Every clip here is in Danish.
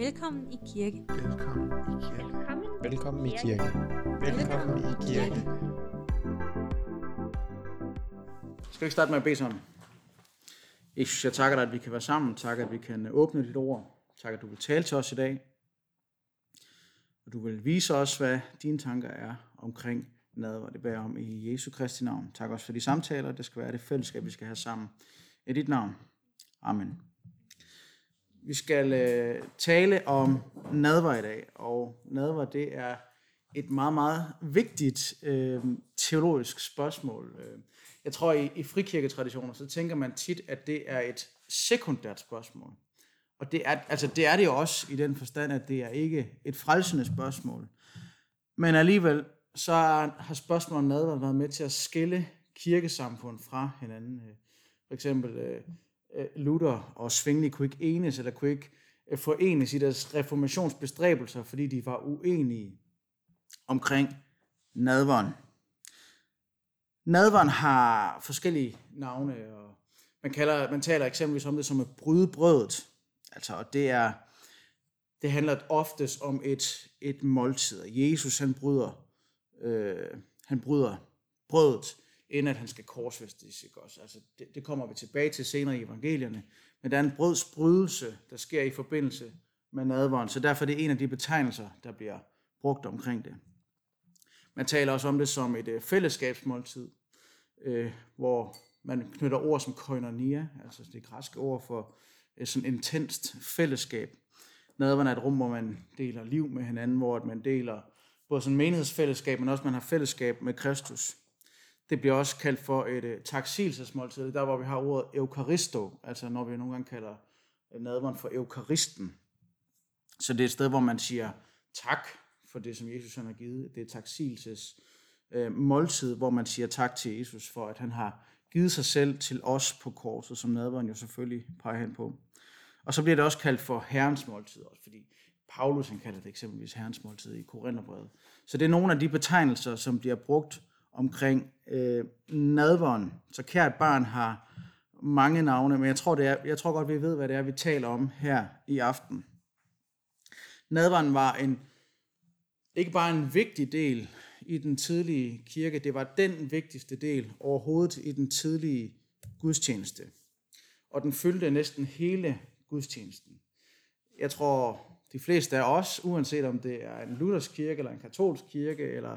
Velkommen i kirke. Velkommen i kirke. Velkommen i kirke. Velkommen i kirke. Skal vi ikke starte med at bede sammen? Jesus, jeg takker dig, at vi kan være sammen. Tak, at vi kan åbne dit ord. Tak, at du vil tale til os i dag. Og du vil vise os, hvad dine tanker er omkring nadver. Det bærer om i Jesu Kristi navn. Tak også for de samtaler. Det skal være det fællesskab, vi skal have sammen. I dit navn. Amen. Vi skal øh, tale om nadver i dag, og nadver det er et meget, meget vigtigt øh, teologisk spørgsmål. Øh, jeg tror, i, i frikirketraditioner, så tænker man tit, at det er et sekundært spørgsmål. Og det er, altså, det er det jo også i den forstand, at det er ikke et frelsende spørgsmål. Men alligevel, så har spørgsmålet om nadver været med til at skille kirkesamfund fra hinanden. Øh, for eksempel øh, Øh, Luther og Svingli kunne ikke enes, eller kunne ikke øh, forenes i deres reformationsbestræbelser, fordi de var uenige omkring nadveren. Nadveren har forskellige navne, og man, kalder, man taler eksempelvis om det som et brydebrødet. Altså, og det er, det handler oftest om et, et måltid. Jesus, han bryder, øh, han bryder brødet, end at han skal korsfæstes. Ikke også? Altså, det, det kommer vi tilbage til senere i evangelierne. Men der er en brødsbrydelse, der sker i forbindelse med nadveren, så derfor er det en af de betegnelser, der bliver brugt omkring det. Man taler også om det som et øh, fællesskabsmåltid, øh, hvor man knytter ord som koinonia, altså det græske ord for øh, sådan intenst fællesskab. Nadveren er et rum, hvor man deler liv med hinanden, hvor at man deler både sådan menighedsfællesskab, men også man har fællesskab med Kristus. Det bliver også kaldt for et øh, taksilsesmåltid, der hvor vi har ordet eukaristo, altså når vi nogle gange kalder øh, nadveren for eukaristen. Så det er et sted, hvor man siger tak for det, som Jesus han har givet. Det er taksilses taksigelses øh, måltid, hvor man siger tak til Jesus for, at han har givet sig selv til os på korset, som nadveren jo selvfølgelig peger hen på. Og så bliver det også kaldt for herrens måltid, også fordi Paulus han kalder det eksempelvis herrens måltid i Korintherbrevet. Så det er nogle af de betegnelser, som bliver brugt omkring øh, nadveren. Så kært barn har mange navne, men jeg tror, det er, jeg tror godt, vi ved, hvad det er, vi taler om her i aften. Nadveren var en, ikke bare en vigtig del i den tidlige kirke, det var den vigtigste del overhovedet i den tidlige gudstjeneste. Og den fyldte næsten hele gudstjenesten. Jeg tror, de fleste af os, uanset om det er en luthersk kirke, eller en katolsk kirke, eller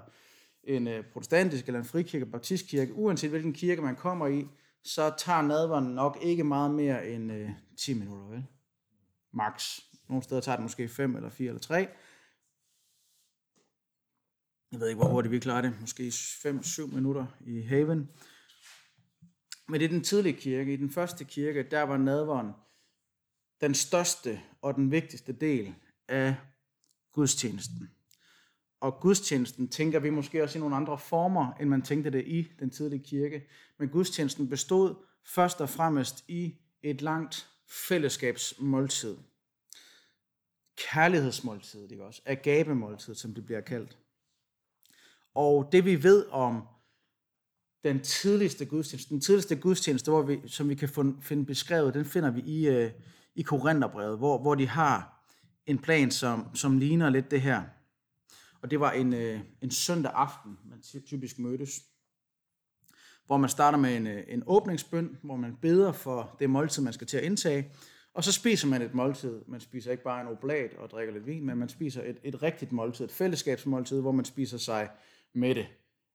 en øh, protestantisk, eller en frikirke, baptistkirke, uanset hvilken kirke man kommer i, så tager nadveren nok ikke meget mere end øh, 10 minutter, vel? Max. Nogle steder tager det måske 5 eller 4 eller 3. Jeg ved ikke, hvor hurtigt vi klarer det. Måske 5-7 minutter i haven. Men i den tidlige kirke, i den første kirke, der var nadveren den største og den vigtigste del af gudstjenesten. Og gudstjenesten tænker vi måske også i nogle andre former, end man tænkte det i den tidlige kirke. Men gudstjenesten bestod først og fremmest i et langt fællesskabsmåltid. Kærlighedsmåltid, ikke også? Agabemåltid, som det bliver kaldt. Og det vi ved om den tidligste gudstjeneste, den tidligste gudstjeneste, hvor vi, som vi kan finde beskrevet, den finder vi i, øh, i Korintherbrevet, hvor, hvor de har en plan, som, som ligner lidt det her. Og det var en, øh, en søndag aften, man typisk mødtes, hvor man starter med en, øh, en åbningsbøn, hvor man beder for det måltid, man skal til at indtage, og så spiser man et måltid. Man spiser ikke bare en oblat og drikker lidt vin, men man spiser et, et rigtigt måltid, et fællesskabsmåltid, hvor man spiser sig med det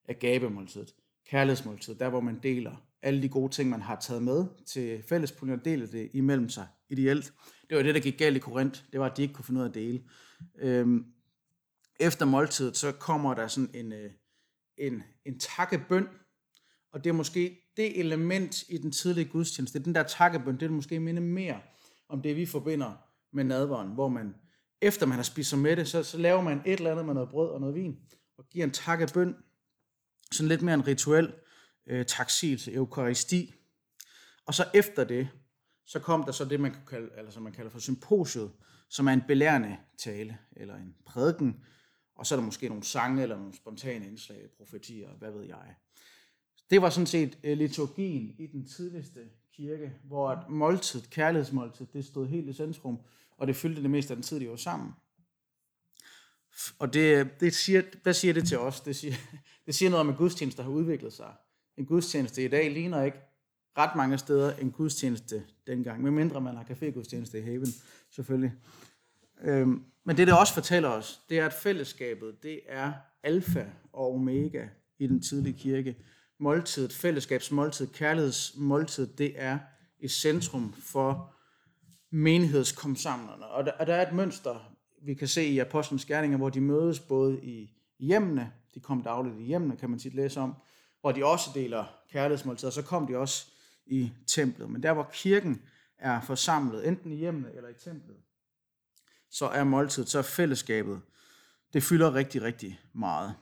agape-måltidet, kærlighedsmåltidet, der hvor man deler alle de gode ting, man har taget med til fællespuljen og deler det imellem sig ideelt. Det var det, der gik galt i Korinth. Det var, at de ikke kunne finde ud af at dele. Øhm, efter måltidet, så kommer der sådan en, øh, en, en takkebøn, og det er måske det element i den tidlige gudstjeneste, den der takkebøn, det er måske minde mere om det, vi forbinder med nadveren, hvor man, efter man har spist sig med det, så, så laver man et eller andet med noget brød og noget vin, og giver en takkebøn, sådan lidt mere en rituel øh, taksigelse, eukaristi. Og så efter det, så kom der så det, man, kan kalde, eller som man kalder for symposiet, som er en belærende tale, eller en prædiken, og så er der måske nogle sange, eller nogle spontane indslag, profetier, hvad ved jeg. Det var sådan set øh, liturgien i den tidligste kirke, hvor et måltid, kærlighedsmåltid, det stod helt i centrum, og det fyldte det meste af den tid, de var sammen. Og det, det siger, hvad siger det til os? Det siger, det siger noget om, at gudstjeneste der har udviklet sig. En gudstjeneste i dag ligner ikke ret mange steder en gudstjeneste dengang, medmindre man har café-gudstjeneste i Haven, selvfølgelig. Øhm, men det, det også fortæller os, det er, at fællesskabet, det er alfa og omega i den tidlige kirke. Måltidet, fællesskabsmåltid, kærlighedsmåltid, det er i centrum for menighedskomsamlerne. Og der, og der er et mønster, vi kan se i Apostlenes Gerninger, hvor de mødes både i hjemmene, de kom dagligt i hjemmene, kan man tit læse om, hvor de også deler kærlighedsmåltider, så kom de også i templet. Men der, hvor kirken er forsamlet, enten i hjemmene eller i templet, så er måltidet, så er fællesskabet, det fylder rigtig, rigtig meget.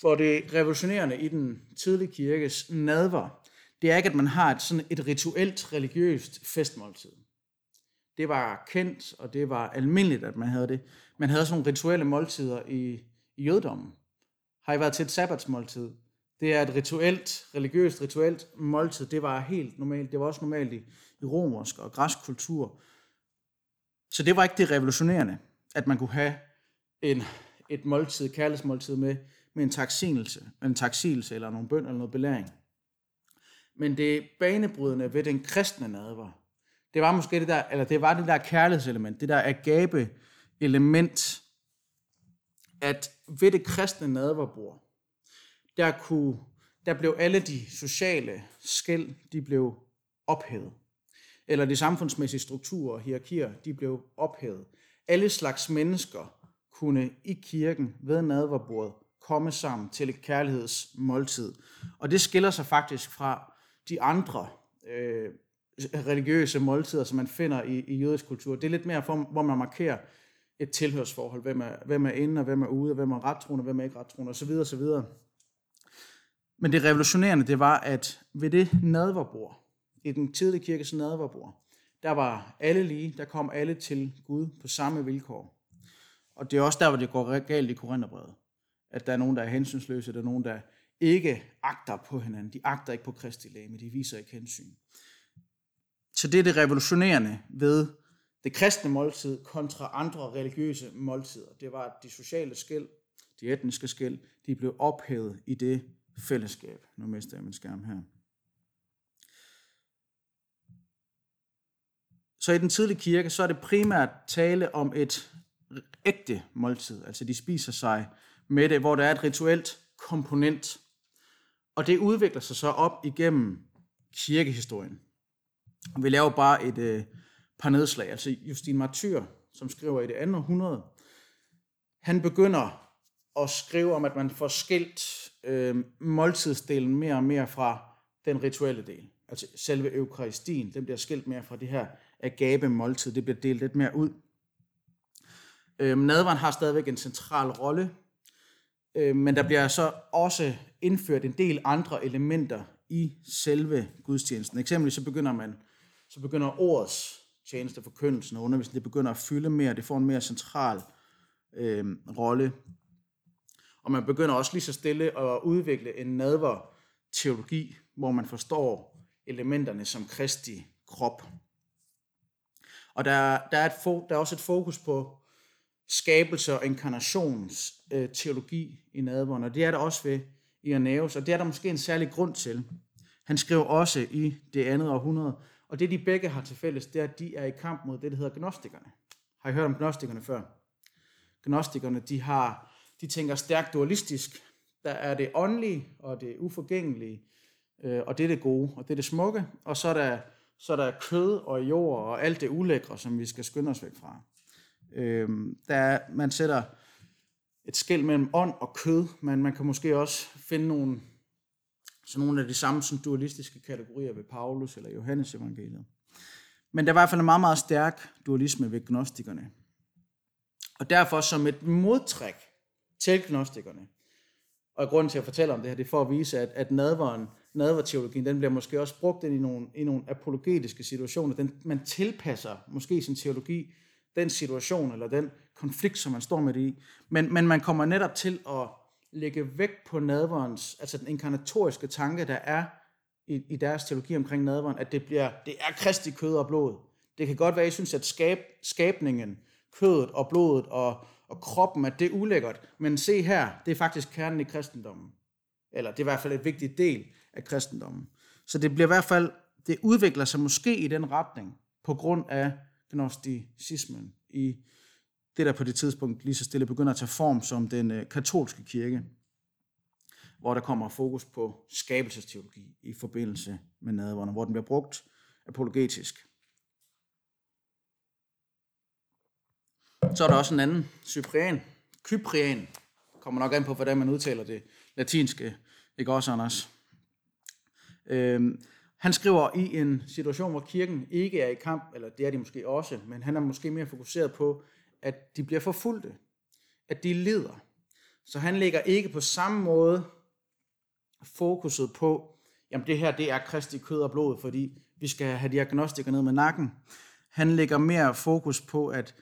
For det revolutionerende i den tidlige kirkes nadver, det er ikke, at man har et, sådan et rituelt religiøst festmåltid. Det var kendt, og det var almindeligt, at man havde det. Man havde sådan nogle rituelle måltider i, i jødedommen. Har I været til et sabbatsmåltid? Det er et rituelt, religiøst rituelt måltid. Det var helt normalt. Det var også normalt i, i romersk og græsk kultur. Så det var ikke det revolutionerende, at man kunne have en, et måltid, kærlighedsmåltid med, med en taksigelse, en taksigelse eller nogle bøn eller noget belæring. Men det banebrydende ved den kristne nadver, det var måske det der, eller det var det der kærlighedselement, det der agape element, at ved det kristne nadverbord, der, kunne, der blev alle de sociale skæld, de blev ophævet. Eller de samfundsmæssige strukturer og hierarkier, de blev ophævet. Alle slags mennesker kunne i kirken ved nadverbordet komme sammen til et kærlighedsmåltid. Og det skiller sig faktisk fra de andre øh, religiøse måltider, som man finder i, i jødisk kultur. Det er lidt mere, for, hvor man markerer et tilhørsforhold. Hvem er, hvem er inde, og hvem er ude, og hvem er rettroende, og hvem er ikke rettroende, osv. osv. Men det revolutionerende, det var, at ved det nadverbord, i den tidlige kirkes nadverbord, der var alle lige, der kom alle til Gud på samme vilkår. Og det er også der, hvor det går galt i Korintherbrevet. At der er nogen, der er hensynsløse, der er nogen, der ikke agter på hinanden. De agter ikke på Kristi læge, de viser ikke hensyn. Så det er det revolutionerende ved det kristne måltid kontra andre religiøse måltider. Det var, at de sociale skæld, de etniske skæld, de blev ophævet i det fællesskab. Nu mister jeg min skærm her. Så i den tidlige kirke, så er det primært tale om et ægte måltid. Altså de spiser sig med det, hvor der er et rituelt komponent. Og det udvikler sig så op igennem kirkehistorien. Vi laver bare et øh, par nedslag. Altså Justin Martyr, som skriver i det andet århundrede, han begynder at skrive om, at man får skilt øh, måltidsdelen mere og mere fra den rituelle del. Altså selve eukaristien, den bliver skilt mere fra det her agape måltid. Det bliver delt lidt mere ud. Øh, nadveren har stadigvæk en central rolle, øh, men der bliver så også indført en del andre elementer i selve gudstjenesten. Eksempelvis så begynder man så begynder ordets tjeneste, forkyndelsen og undervisningen, det begynder at fylde mere, det får en mere central øh, rolle. Og man begynder også lige så stille at udvikle en nadver teologi, hvor man forstår elementerne som Kristi krop. Og der, der, er, et, der er også et fokus på skabelse og inkarnations øh, teologi i nadveren, og det er der også ved Irenaeus, og det er der måske en særlig grund til. Han skriver også i det andet århundrede, og det de begge har til fælles, det er, at de er i kamp mod det, der hedder gnostikerne. Har I hørt om gnostikerne før? Gnostikerne, de, har, de tænker stærkt dualistisk. Der er det åndelige, og det uforgængelige, øh, og det er det gode, og det er det smukke, og så er der, så er der kød og jord og alt det ulækre, som vi skal skynde os væk fra. Øhm, der, man sætter et skæld mellem ånd og kød, men man kan måske også finde nogle så nogle af de samme sådan, dualistiske kategorier ved Paulus eller Johannes evangeliet. Men der var i hvert fald en meget, meget stærk dualisme ved gnostikerne. Og derfor som et modtræk til gnostikerne, og grunden til at fortælle om det her, det er for at vise, at, at nadveren, nadverteologien, den bliver måske også brugt ind i nogle, i nogle apologetiske situationer. Den, man tilpasser måske sin teologi den situation eller den konflikt, som man står med det i. Men, men man kommer netop til at lægge vægt på nadverens, altså den inkarnatoriske tanke, der er i, i deres teologi omkring nadveren, at det, bliver, det er kristi kød og blod. Det kan godt være, at I synes, at skab, skabningen, kødet og blodet og, og kroppen, at det er ulækkert. Men se her, det er faktisk kernen i kristendommen. Eller det er i hvert fald et vigtigt del af kristendommen. Så det bliver i hvert fald, det udvikler sig måske i den retning, på grund af gnosticismen i det, der på det tidspunkt lige så stille begynder at tage form som den øh, katolske kirke, hvor der kommer fokus på skabelsesteologi i forbindelse med nadvånden, hvor den bliver brugt apologetisk. Så er der også en anden, Cyprian, Kyprian, kommer nok an på, hvordan man udtaler det latinske, ikke også, Anders? Øhm, han skriver i en situation, hvor kirken ikke er i kamp, eller det er de måske også, men han er måske mere fokuseret på, at de bliver forfulgte, at de lider. Så han lægger ikke på samme måde fokuset på, jamen det her det er kristi kød og blod, fordi vi skal have diagnostikker ned med nakken. Han lægger mere fokus på, at,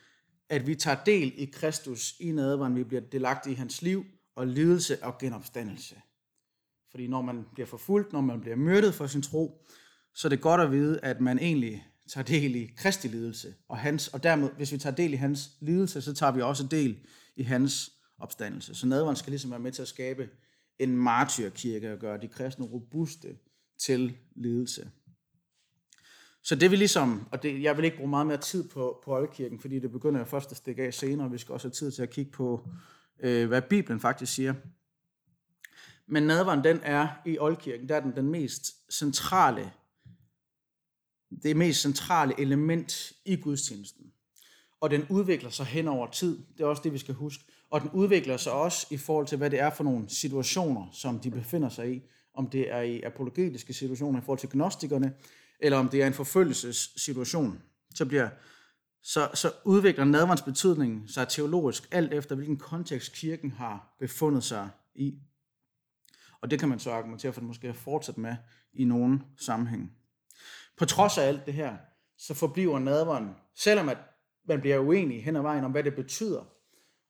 at vi tager del i Kristus i nadveren, vi bliver delagtige i hans liv og lidelse og genopstandelse. Fordi når man bliver forfulgt, når man bliver myrdet for sin tro, så er det godt at vide, at man egentlig tager del i Kristi lidelse, og, hans, og dermed, hvis vi tager del i hans lidelse, så tager vi også del i hans opstandelse. Så nadveren skal ligesom være med til at skabe en martyrkirke og gøre de kristne robuste til lidelse. Så det vi ligesom, og det, jeg vil ikke bruge meget mere tid på, på oldkirken, fordi det begynder jeg først at stikke af senere, og vi skal også have tid til at kigge på, øh, hvad Bibelen faktisk siger. Men nadveren, den er i oldkirken, der er den den mest centrale, det mest centrale element i gudstjenesten. Og den udvikler sig hen over tid. Det er også det, vi skal huske. Og den udvikler sig også i forhold til, hvad det er for nogle situationer, som de befinder sig i. Om det er i apologetiske situationer i forhold til gnostikerne, eller om det er en forfølgelsessituation. Så, bliver, så, så udvikler nadverens betydning sig teologisk, alt efter hvilken kontekst kirken har befundet sig i. Og det kan man så argumentere for, at det måske har fortsat med i nogen sammenhæng. På trods af alt det her, så forbliver nadveren, selvom at man bliver uenig hen ad vejen om, hvad det betyder,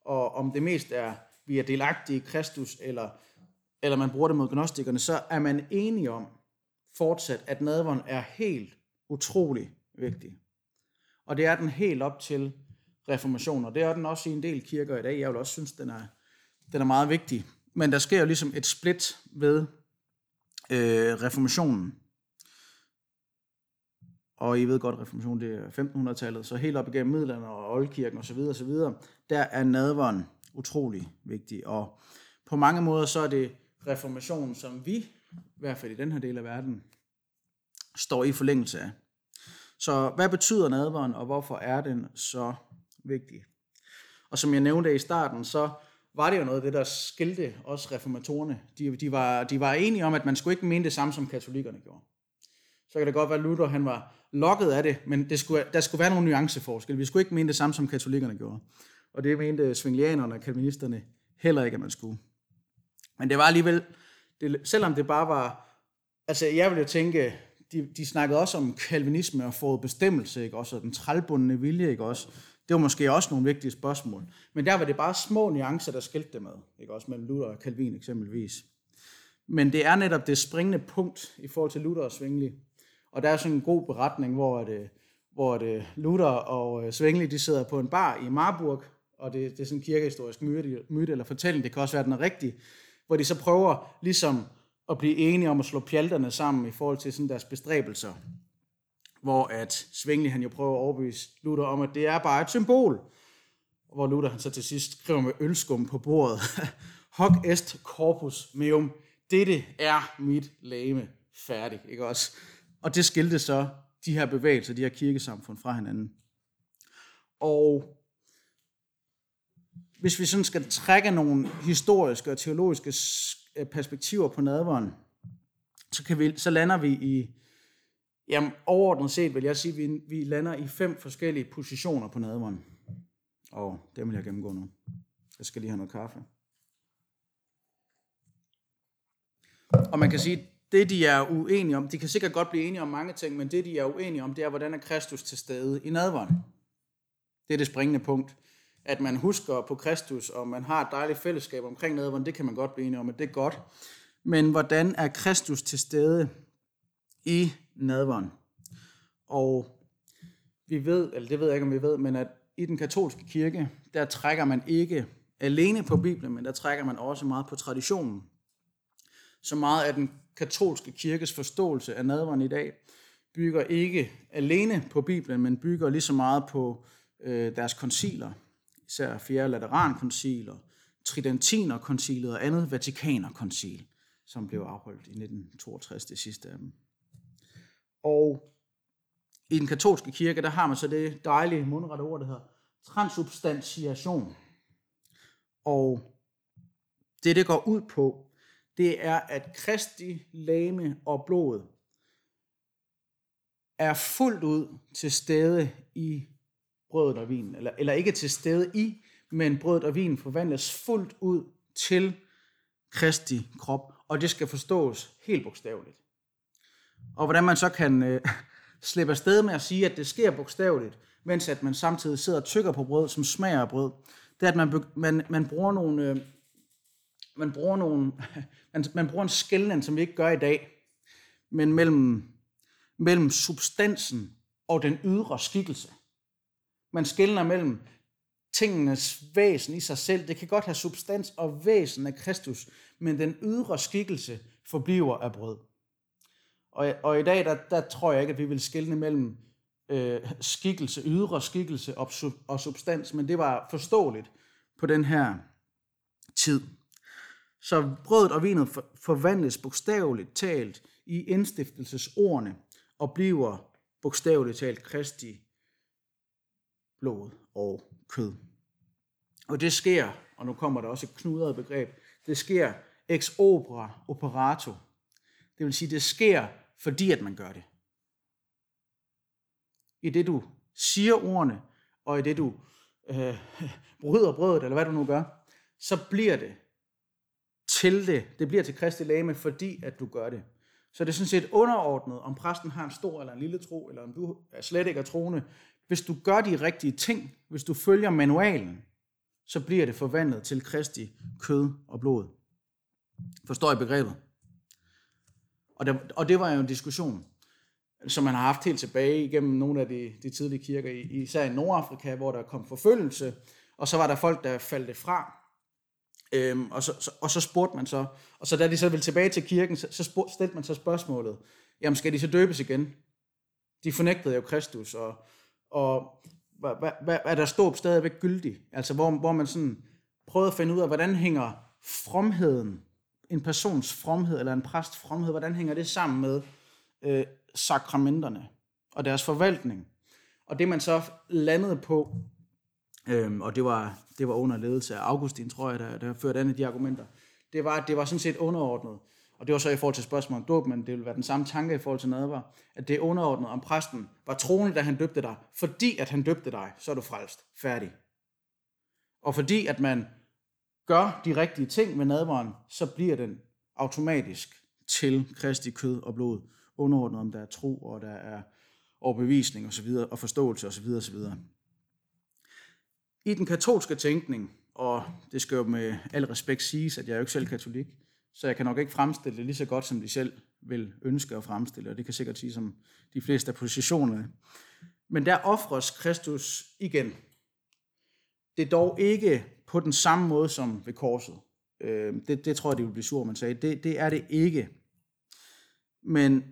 og om det mest er, vi er delagtige i Kristus, eller, eller man bruger det mod gnostikerne, så er man enige om fortsat, at nadveren er helt utrolig vigtig. Og det er den helt op til reformationen, og det er den også i en del kirker i dag. Jeg vil også synes, den er, den er meget vigtig. Men der sker jo ligesom et split ved øh, reformationen. Og I ved godt, at reformationen det er 1500-tallet, så helt op igennem middelalderen og oldkirken osv. osv., der er nadveren utrolig vigtig. Og på mange måder så er det reformationen, som vi, i hvert fald i den her del af verden, står i forlængelse af. Så hvad betyder nadveren, og hvorfor er den så vigtig? Og som jeg nævnte i starten, så var det jo noget af det, der skilte også reformatorerne. De, de, var, de var enige om, at man skulle ikke mene det samme, som katolikkerne gjorde. Så kan det godt være, at Luther han var lokket af det, men det skulle, der skulle være nogle nuanceforskelle. Vi skulle ikke mene det samme, som katolikkerne gjorde. Og det mente svinglianerne og kalvinisterne heller ikke, at man skulle. Men det var alligevel, det, selvom det bare var, altså jeg ville jo tænke, de, de snakkede også om kalvinisme og forudbestemmelse, ikke også, og den trælbundne vilje, ikke også. Det var måske også nogle vigtige spørgsmål. Men der var det bare små nuancer, der skilte det med, ikke også mellem Luther og Calvin eksempelvis. Men det er netop det springende punkt i forhold til Luther og Svingli. Og der er sådan en god beretning, hvor det, øh, hvor det øh, Luther og øh, Svingli, de sidder på en bar i Marburg, og det, det er sådan en kirkehistorisk myte, myte eller fortælling, det kan også være, den er rigtig, hvor de så prøver ligesom at blive enige om at slå pjalterne sammen i forhold til sådan deres bestræbelser. Hvor at Svingli han jo prøver at overbevise Luther om, at det er bare et symbol. Hvor Luther han så til sidst skriver med ølskum på bordet. Hoc est corpus meum. Dette er mit lame. Færdig, ikke også? Og det skilte så de her bevægelser, de her kirkesamfund fra hinanden. Og hvis vi sådan skal trække nogle historiske og teologiske perspektiver på nadveren, så, kan vi, så lander vi i, jamen overordnet set vil jeg sige, at vi, vi lander i fem forskellige positioner på nadveren. Og det vil jeg gennemgå nu. Jeg skal lige have noget kaffe. Og man kan sige, det de er uenige om, de kan sikkert godt blive enige om mange ting, men det de er uenige om, det er, hvordan er Kristus til stede i nadveren. Det er det springende punkt. At man husker på Kristus, og man har et dejligt fællesskab omkring nadveren, det kan man godt blive enige om, at det er godt. Men hvordan er Kristus til stede i nadveren. Og vi ved, eller det ved jeg ikke, om vi ved, men at i den katolske kirke, der trækker man ikke alene på Bibelen, men der trækker man også meget på traditionen. Så meget af den katolske kirkes forståelse af nadveren i dag bygger ikke alene på Bibelen, men bygger lige så meget på øh, deres konciler, især 4. Laterankoncil og Tridentinerkoncilet og andet Vatikanerkoncil, som blev afholdt i 1962, det sidste af dem. Og i den katolske kirke, der har man så det dejlige mundrette ord, der hedder transubstantiation. Og det, det går ud på, det er, at Kristi lame og blod er fuldt ud til stede i brødet og vinen. Eller, eller ikke til stede i, men brødet og vinen forvandles fuldt ud til Kristi krop. Og det skal forstås helt bogstaveligt. Og hvordan man så kan øh, slippe afsted med at sige, at det sker bogstaveligt, mens at man samtidig sidder og tykker på brød, som smager af brød, det er, at man, man, man bruger nogle... Øh, man bruger nogle, man, man bruger en skældning, som vi ikke gør i dag, men mellem, mellem substansen og den ydre skikkelse. Man skældner mellem tingenes væsen i sig selv. Det kan godt have substans og væsen af Kristus, men den ydre skikkelse forbliver af brød. Og, og i dag, der, der tror jeg ikke, at vi vil skille mellem øh, skikkelse, ydre skikkelse og, sub, og substans, men det var forståeligt på den her tid. Så brødet og vinet for, forvandles bogstaveligt talt i indstiftelsesordene og bliver bogstaveligt talt Kristi blod og kød. Og det sker, og nu kommer der også et knudret begreb, det sker ex opera operato. Det vil sige, det sker, fordi at man gør det. I det du siger ordene, og i det du øh, bryder brødet, eller hvad du nu gør, så bliver det til det. Det bliver til Kristi lame, fordi at du gør det. Så det er sådan set underordnet, om præsten har en stor eller en lille tro, eller om du er slet ikke er troende. Hvis du gør de rigtige ting, hvis du følger manualen, så bliver det forvandlet til Kristi kød og blod. Forstår I begrebet? Og, der, og det var jo en diskussion, som man har haft helt tilbage igennem nogle af de, de tidlige kirker, især i Nordafrika, hvor der kom forfølgelse, og så var der folk, der faldt fra. Øhm, og, så, så, og så spurgte man så, og så da de så ville tilbage til kirken, så, så spurgte, stillede man så spørgsmålet, jamen skal de så døbes igen? De fornægtede jo Kristus, og, og hvad, hvad, hvad, er der ståb stadigvæk gyldig? Altså hvor, hvor man sådan prøvede at finde ud af, hvordan hænger fromheden, en persons fromhed, eller en præst fromhed, hvordan hænger det sammen med øh, sakramenterne og deres forvaltning? Og det man så landede på, øh, og det var, det var under ledelse af Augustin, tror jeg, der, der førte an de argumenter, det var, at det var sådan set underordnet. Og det var så i forhold til spørgsmålet om dåb, men det ville være den samme tanke i forhold til nadver, at det er underordnet, om præsten var troende, da han døbte dig. Fordi at han døbte dig, så er du frelst. Færdig. Og fordi at man gør de rigtige ting med nadveren, så bliver den automatisk til Kristi kød og blod, underordnet om der er tro, og der er overbevisning og så videre, og forståelse og så videre, og så videre. I den katolske tænkning, og det skal jo med al respekt siges, at jeg er jo ikke selv katolik, så jeg kan nok ikke fremstille det lige så godt, som de selv vil ønske at fremstille, og det kan sikkert sige som de fleste af positionerne. Men der offres Kristus igen. Det er dog ikke på den samme måde som ved korset. Øh, det, det tror jeg, de vil blive sur, man sagde. Det, det er det ikke. Men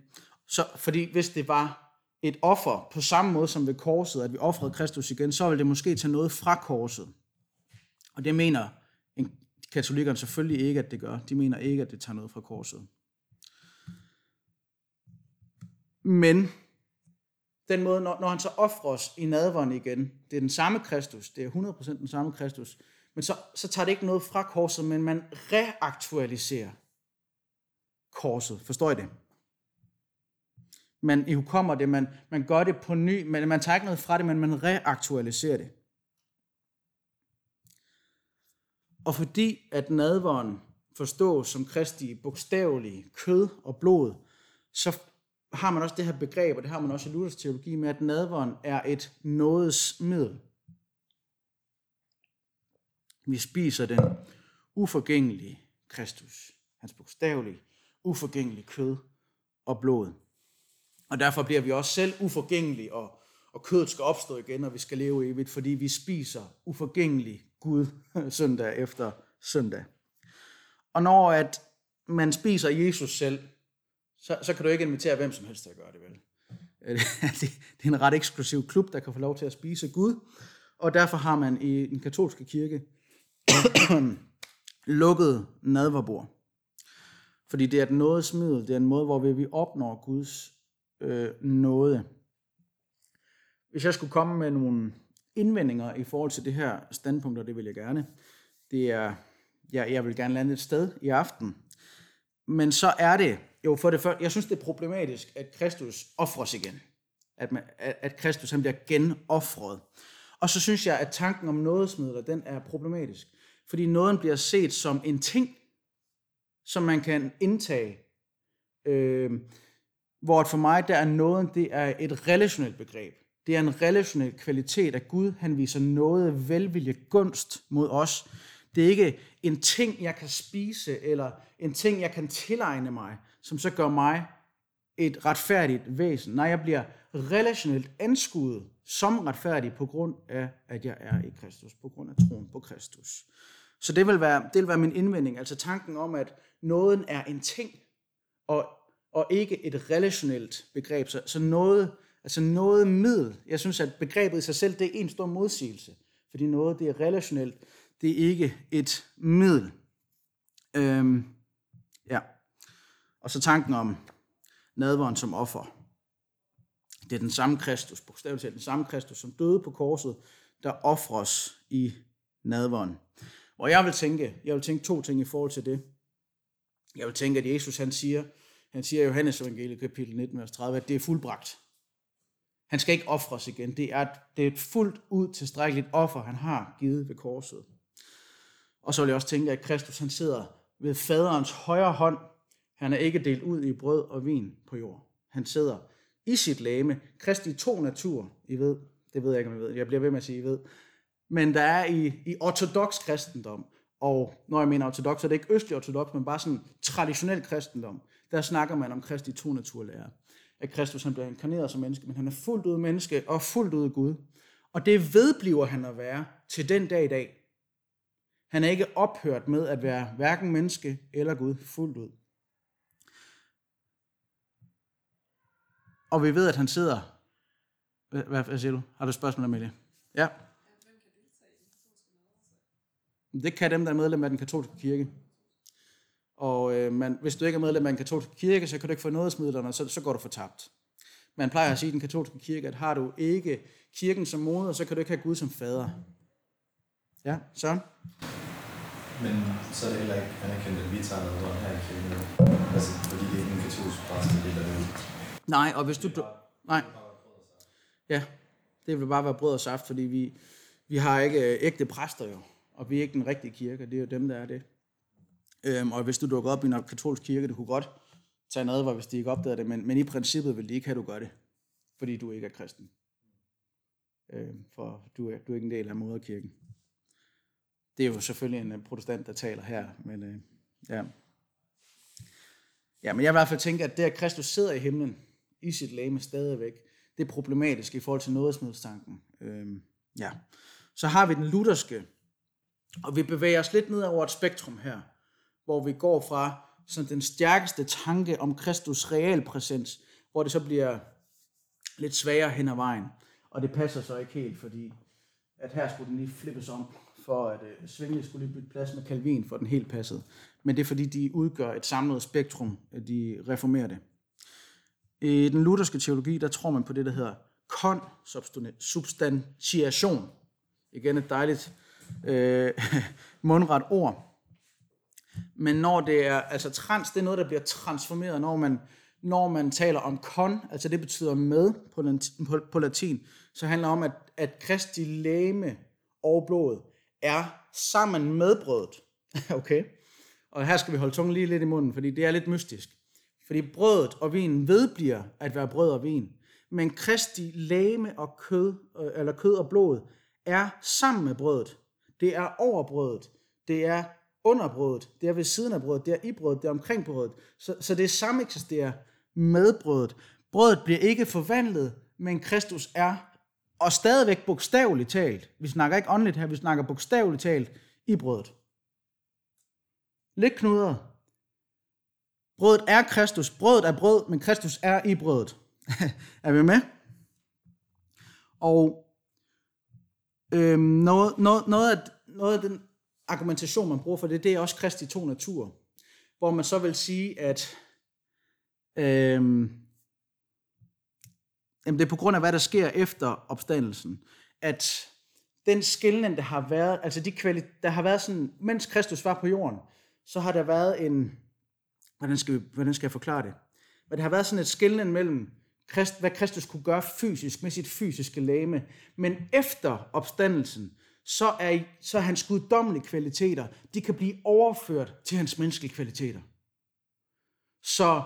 så, fordi hvis det var et offer på samme måde som ved korset, at vi offrede Kristus igen, så ville det måske tage noget fra korset. Og det mener en katolikkerne selvfølgelig ikke, at det gør. De mener ikke, at det tager noget fra korset. Men den måde, når, når han så offres i nadveren igen, det er den samme Kristus, det er 100% den samme Kristus, men så, så tager det ikke noget fra korset, men man reaktualiserer korset. Forstår I det? Man I kommer det, man, man gør det på ny, men man tager ikke noget fra det, men man reaktualiserer det. Og fordi at nadveren forstås som Kristi bogstavelige kød og blod, så har man også det her begreb, og det har man også i Luthers teologi med, at nadveren er et nådesmiddel. Vi spiser den uforgængelige Kristus, hans bogstavelige, uforgængelige kød og blod. Og derfor bliver vi også selv uforgængelige, og, og kødet skal opstå igen, og vi skal leve evigt, fordi vi spiser uforgængelig Gud søndag efter søndag. Og når at man spiser Jesus selv, så, så kan du ikke invitere hvem som helst til at gøre det, vel? Det er en ret eksklusiv klub, der kan få lov til at spise Gud, og derfor har man i den katolske kirke lukket nadverbord. Fordi det er et nådesmiddel, det er en måde, hvor vi opnår Guds øh, nåde. Hvis jeg skulle komme med nogle indvendinger i forhold til det her standpunkt, og det vil jeg gerne, det er, ja, jeg vil gerne lande et sted i aften. Men så er det jo for det første, jeg synes det er problematisk, at Kristus offres igen. At, man, at, at Kristus han bliver genoffret. Og så synes jeg, at tanken om nådesmidler, den er problematisk. Fordi nåden bliver set som en ting, som man kan indtage. Øh, hvor for mig, der er nåden, det er et relationelt begreb. Det er en relationel kvalitet, at Gud han viser noget velvilje gunst mod os. Det er ikke en ting, jeg kan spise, eller en ting, jeg kan tilegne mig, som så gør mig et retfærdigt væsen. Nej, jeg bliver relationelt anskuet som retfærdig på grund af, at jeg er i Kristus, på grund af troen på Kristus. Så det vil være, det vil være min indvending, altså tanken om, at nåden er en ting, og, og ikke et relationelt begreb. Så, så noget, altså noget middel, jeg synes, at begrebet i sig selv, det er en stor modsigelse, fordi noget, det er relationelt, det er ikke et middel. Øhm, ja. Og så tanken om nadvåren som offer. Det er den samme Kristus, bogstaveligt talt den samme Kristus, som døde på korset, der offres i nadveren. Og jeg vil tænke, jeg vil tænke to ting i forhold til det. Jeg vil tænke, at Jesus han siger, han siger i Johannes evangeliet kapitel 19, vers 30, at det er fuldbragt. Han skal ikke ofres igen. Det er, et, det er et fuldt ud tilstrækkeligt offer, han har givet ved korset. Og så vil jeg også tænke, at Kristus han sidder ved faderens højre hånd. Han er ikke delt ud i brød og vin på jord. Han sidder i sit lame. Kristi to natur, I ved. Det ved jeg ikke, om I ved. Jeg bliver ved med at sige, I ved. Men der er i, i ortodox kristendom, og når jeg mener ortodox, så er det ikke østlig ortodox, men bare sådan traditionel kristendom, der snakker man om Kristi to naturlærer. At Kristus han bliver inkarneret som menneske, men han er fuldt ud menneske og fuldt ud Gud. Og det vedbliver han at være til den dag i dag. Han er ikke ophørt med at være hverken menneske eller Gud fuldt ud. Og vi ved, at han sidder... Hvad, hvad siger du? Har du spørgsmål, Amelie? Ja. Det kan dem, der er medlem af den katolske kirke. Og øh, man, hvis du ikke er medlem af den katolske kirke, så kan du ikke få nådesmidlerne, så, så går du fortabt. Man plejer at sige i den katolske kirke, at har du ikke kirken som moder, så kan du ikke have Gud som fader. Ja, så? Men så er det heller ikke anerkendt, at vi tager noget her i kirken. Altså, fordi det er ikke en katolsk præst, der deler det ud. Nej, og hvis du... du nej. Ja, det vil bare være brød og saft, fordi vi, vi har ikke øh, ægte præster jo og vi er ikke den rigtige kirke, det er jo dem, der er det. Øhm, og hvis du dukker op i en katolsk kirke, det kunne godt tage en advar, hvis de ikke opdagede det, men, men i princippet vil de ikke have, at du gør det, fordi du ikke er kristen. Øhm, for du er, du er ikke en del af moderkirken. Det er jo selvfølgelig en øh, protestant, der taler her, men øh, ja. Ja, men jeg vil i hvert fald tænke, at det, at Kristus sidder i himlen, i sit lame stadigvæk, det er problematisk i forhold til nådesmiddelstanken. Øhm, ja. Så har vi den lutherske og vi bevæger os lidt ned over et spektrum her, hvor vi går fra sådan den stærkeste tanke om Kristus realpræsens, hvor det så bliver lidt sværere hen ad vejen. Og det passer så ikke helt, fordi at her skulle den lige flippes om, for at øh, Svingli skulle lige bytte plads med Calvin, for den helt passede. Men det er fordi, de udgør et samlet spektrum, at de reformerer det. I den lutherske teologi, der tror man på det, der hedder konsubstantiation. Igen et dejligt øh, mundret ord. Men når det er, altså trans, det er noget, der bliver transformeret, når man, når man taler om kon, altså det betyder med på, på, på latin, så handler det om, at, at Kristi læme og blod er sammen med brødet. okay? Og her skal vi holde tungen lige lidt i munden, fordi det er lidt mystisk. Fordi brødet og vinen vedbliver at være brød og vin. Men Kristi læme og kød, øh, eller kød og blod er sammen med brødet. Det er over brødet. Det er under brødet. Det er ved siden af brødet. Det er i brødet. Det er omkring brødet. Så, så det samme eksisterer med brødet. Brødet bliver ikke forvandlet, men Kristus er, og stadigvæk bogstaveligt talt, vi snakker ikke åndeligt her, vi snakker bogstaveligt talt, i brødet. Lidt knudret. Brødet er Kristus. Brødet er brød, men Kristus er i brødet. er vi med? Og øhm, noget, noget, noget, af, noget af den argumentation, man bruger for det, det er også Kristi to natur. Hvor man så vil sige, at øhm, jamen det er på grund af, hvad der sker efter opstandelsen, at den skillende, der har været, altså de kvali- der har været sådan, mens Kristus var på jorden, så har der været en, hvordan skal, vi, hvordan skal jeg forklare det? Men der har været sådan et skillende mellem, Christ, hvad Kristus kunne gøre fysisk med sit fysiske læme, men efter opstandelsen, så er, så er hans guddommelige kvaliteter, de kan blive overført til hans menneskelige kvaliteter. Så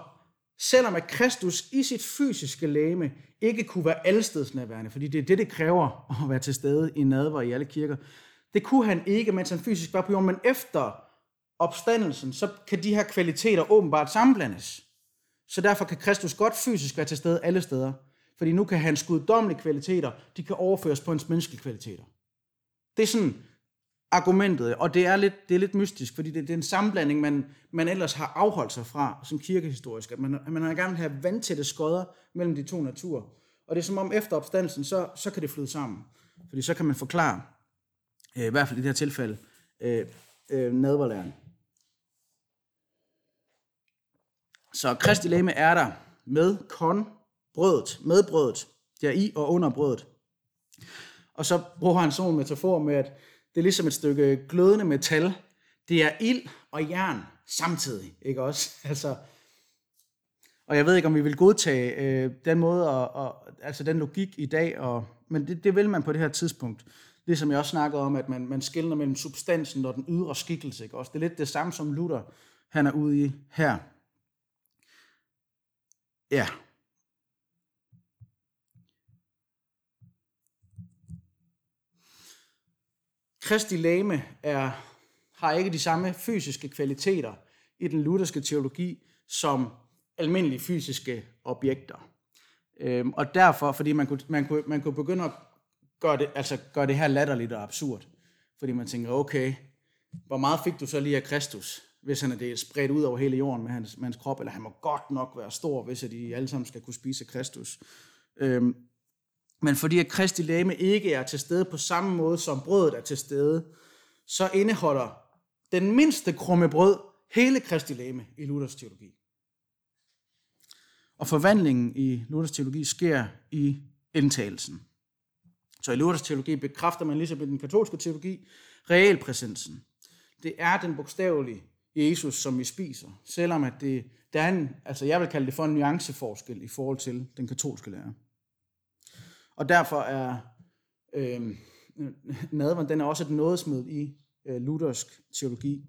selvom at Kristus i sit fysiske læme ikke kunne være allestedsnærværende, fordi det er det, det kræver at være til stede i nadver i alle kirker, det kunne han ikke, mens han fysisk var på jorden, men efter opstandelsen, så kan de her kvaliteter åbenbart sammenblandes. Så derfor kan Kristus godt fysisk være til stede alle steder, fordi nu kan hans guddommelige kvaliteter, de kan overføres på hans menneskelige kvaliteter. Det er sådan argumentet, og det er lidt, det er lidt mystisk, fordi det, det er en sammenblanding, man, man ellers har afholdt sig fra som kirkehistorisk, at man, at man har gerne vil have vandtætte skodder mellem de to naturer. Og det er som om efter opstandelsen, så, så kan det flyde sammen. Fordi så kan man forklare, øh, i hvert fald i det her tilfælde, øh, øh, nadverlæren. Så Kristi læme er der med kon, brødet, med brødet, der i og under brødet. Og så bruger han sådan en metafor med, at det er ligesom et stykke glødende metal. Det er ild og jern samtidig, ikke også? Altså, og jeg ved ikke, om vi vil godtage øh, den måde, og, og, altså den logik i dag, og, men det, det vil man på det her tidspunkt. Ligesom jeg også snakkede om, at man, man skiller mellem substansen og den ydre skikkelse, ikke også? Det er lidt det samme, som Luther han er ude i her. Ja. Kristi læme er, har ikke de samme fysiske kvaliteter i den lutherske teologi som almindelige fysiske objekter. Øhm, og derfor, fordi man kunne, man, kunne, man kunne begynde at gøre det, altså gøre det her latterligt og absurd. Fordi man tænker, okay, hvor meget fik du så lige af Kristus, hvis han er det spredt ud over hele jorden med hans, med hans krop, eller han må godt nok være stor, hvis de alle sammen skal kunne spise Kristus. Øhm, men fordi at Kristi læme ikke er til stede på samme måde, som brødet er til stede, så indeholder den mindste krumme brød hele Kristi læme i Luthers teologi. Og forvandlingen i Luthers teologi sker i indtagelsen. Så i Luthers teologi bekræfter man ligesom i den katolske teologi realpræsensen. Det er den bogstavelige Jesus, som vi spiser, selvom at det, der er en, altså jeg vil kalde det for en nuanceforskel i forhold til den katolske lære. Og derfor er øh, nadveren, den er også et nådesmød i øh, luthersk teologi,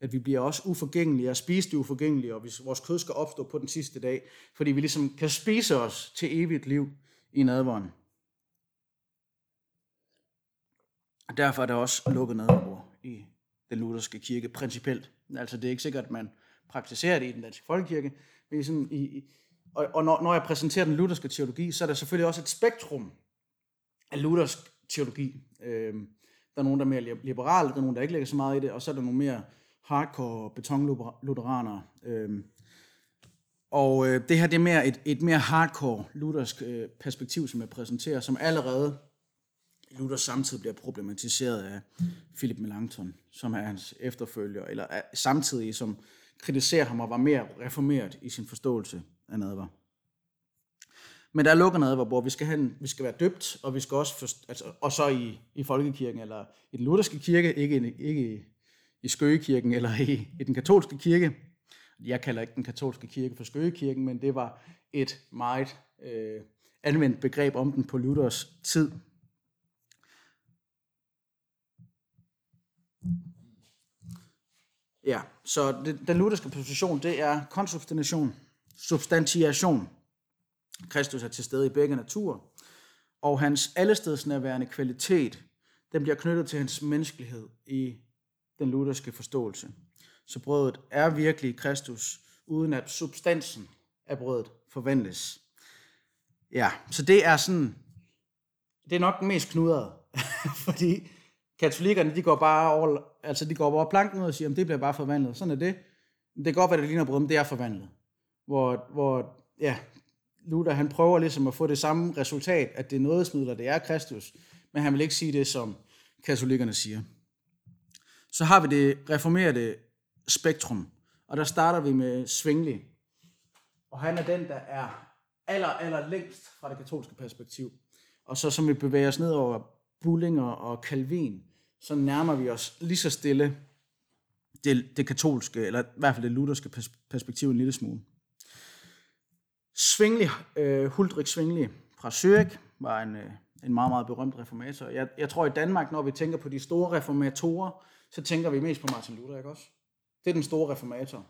at vi bliver også uforgængelige og spiser det uforgængelige, og hvis vores kød skal opstå på den sidste dag, fordi vi ligesom kan spise os til evigt liv i nadveren. Og derfor er der også lukket nadver i den lutherske kirke principielt. Altså det er ikke sikkert, at man praktiserer det i den danske folkekirke, men sådan i, og, og når, når jeg præsenterer den lutherske teologi, så er der selvfølgelig også et spektrum af luthersk teologi. Øh, der er nogen, der er mere liberale, der er nogen, der ikke lægger så meget i det, og så er der nogle mere hardcore betonlutheranere. Øh, og øh, det her det er mere et, et mere hardcore luthersk øh, perspektiv, som jeg præsenterer, som allerede Luther samtidig bliver problematiseret af Philip Melanchthon, som er hans efterfølger, eller er, samtidig som kritiserer ham og var mere reformeret i sin forståelse af nadver. Men der lukker nadver, hvor vi skal, have vi skal være døbt, og vi skal også forst, altså, og så i, i folkekirken, eller i den lutherske kirke, ikke, i, ikke i, i Skøgekirken, eller i, i den katolske kirke. Jeg kalder ikke den katolske kirke for Skøgekirken, men det var et meget øh, anvendt begreb om den på Luthers tid. Ja, så det, den lutherske position, det er konsubstantiation, substantiation. Kristus er til stede i begge naturer, og hans allestedsnærværende kvalitet, den bliver knyttet til hans menneskelighed i den lutherske forståelse. Så brødet er virkelig Kristus, uden at substansen af brødet forvandles. Ja, så det er sådan, det er nok den mest knudrede, fordi katolikkerne, de går bare over, altså de går over planken ud og siger, at det bliver bare forvandlet. Sådan er det. Det kan godt være, det ligner brød, men det er forvandlet. Hvor, hvor ja, Luther han prøver ligesom at få det samme resultat, at det er nådesmidler, det er Kristus, men han vil ikke sige det, som katolikkerne siger. Så har vi det reformerede spektrum, og der starter vi med Svingli. Og han er den, der er aller, aller længst fra det katolske perspektiv. Og så som vi bevæger os ned over Bullinger og Calvin, så nærmer vi os lige så stille det, det katolske, eller i hvert fald det lutherske perspektiv en lille smule. Svingli, øh, Huldrik Svingli fra Zürich var en, øh, en meget, meget berømt reformator. Jeg, jeg tror i Danmark, når vi tænker på de store reformatorer, så tænker vi mest på Martin Luther, ikke også? Det er den store reformator.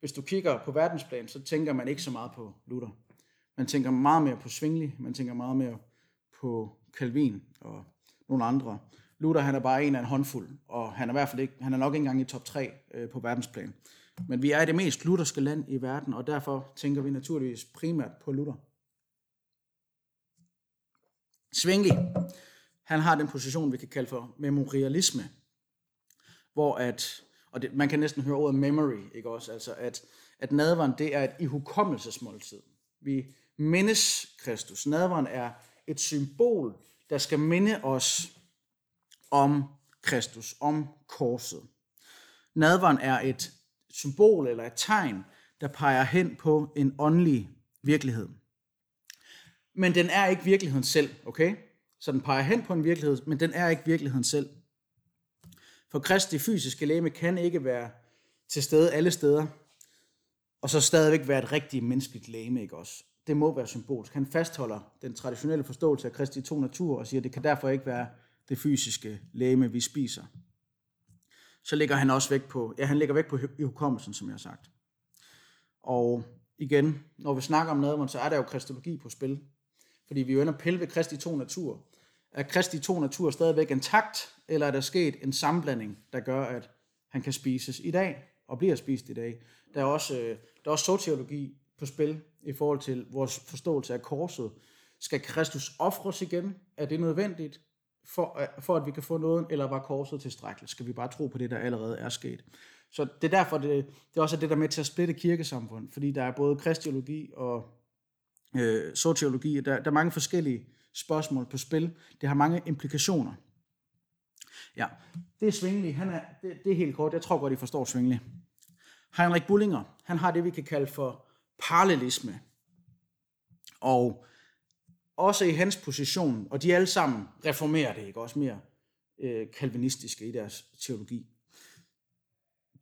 Hvis du kigger på verdensplan, så tænker man ikke så meget på Luther. Man tænker meget mere på Svingli, man tænker meget mere på Calvin og nogle andre. Luther han er bare en af en håndfuld, og han er i hvert fald ikke, han er nok ikke engang i top 3 øh, på verdensplan. Men vi er det mest lutherske land i verden, og derfor tænker vi naturligvis primært på Luther. Svingli, han har den position, vi kan kalde for memorialisme, hvor at, og det, man kan næsten høre ordet memory, ikke også? Altså at, at nadveren, det er et ihukommelsesmåltid. Vi mindes Kristus. Nadveren er et symbol, der skal minde os om Kristus, om korset. Nadveren er et symbol eller et tegn, der peger hen på en åndelig virkelighed. Men den er ikke virkeligheden selv, okay? Så den peger hen på en virkelighed, men den er ikke virkeligheden selv. For Kristi fysiske læme kan ikke være til stede alle steder, og så stadigvæk være et rigtigt menneskeligt læme, ikke også? Det må være symbolsk. Han fastholder den traditionelle forståelse af Kristi to natur og siger, at det kan derfor ikke være det fysiske læme, vi spiser så ligger han også væk på, ja, han ligger væk på hukommelsen, som jeg har sagt. Og igen, når vi snakker om nadveren, så er der jo kristologi på spil. Fordi vi jo ender pille ved Kristi to natur. Er Kristi to natur stadigvæk intakt, eller er der sket en sammenblanding, der gør, at han kan spises i dag, og bliver spist i dag? Der er også, øh, der er også soteologi på spil i forhold til vores forståelse af korset. Skal Kristus ofres igen? Er det nødvendigt? For, øh, for at vi kan få noget, eller var korset tilstrækkeligt? Skal vi bare tro på det, der allerede er sket? Så det er derfor, det, det er også det der med til at splitte kirkesamfund, fordi der er både kristiologi og øh, sociologi, der, der er mange forskellige spørgsmål på spil. Det har mange implikationer. Ja, det er Svingli. Han er, det, det er helt kort. Jeg tror godt, I forstår Svingli. Heinrich Bullinger, han har det, vi kan kalde for parallelisme. Og også i hans position, og de alle sammen reformerer det, ikke? også mere øh, kalvinistiske i deres teologi.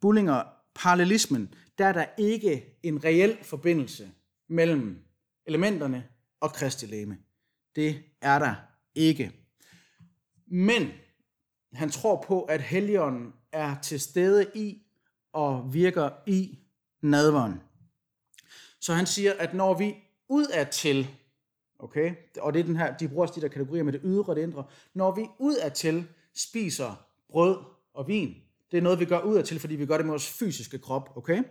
Bullinger, parallelismen, der er der ikke en reel forbindelse mellem elementerne og Kristi læme. Det er der ikke. Men han tror på, at Helligånden er til stede i og virker i nadveren. Så han siger, at når vi udadtil Okay? Og det er den her, de bruger også de der kategorier med det ydre og det indre. Når vi udadtil spiser brød og vin, det er noget, vi gør udadtil, fordi vi gør det med vores fysiske krop. Okay?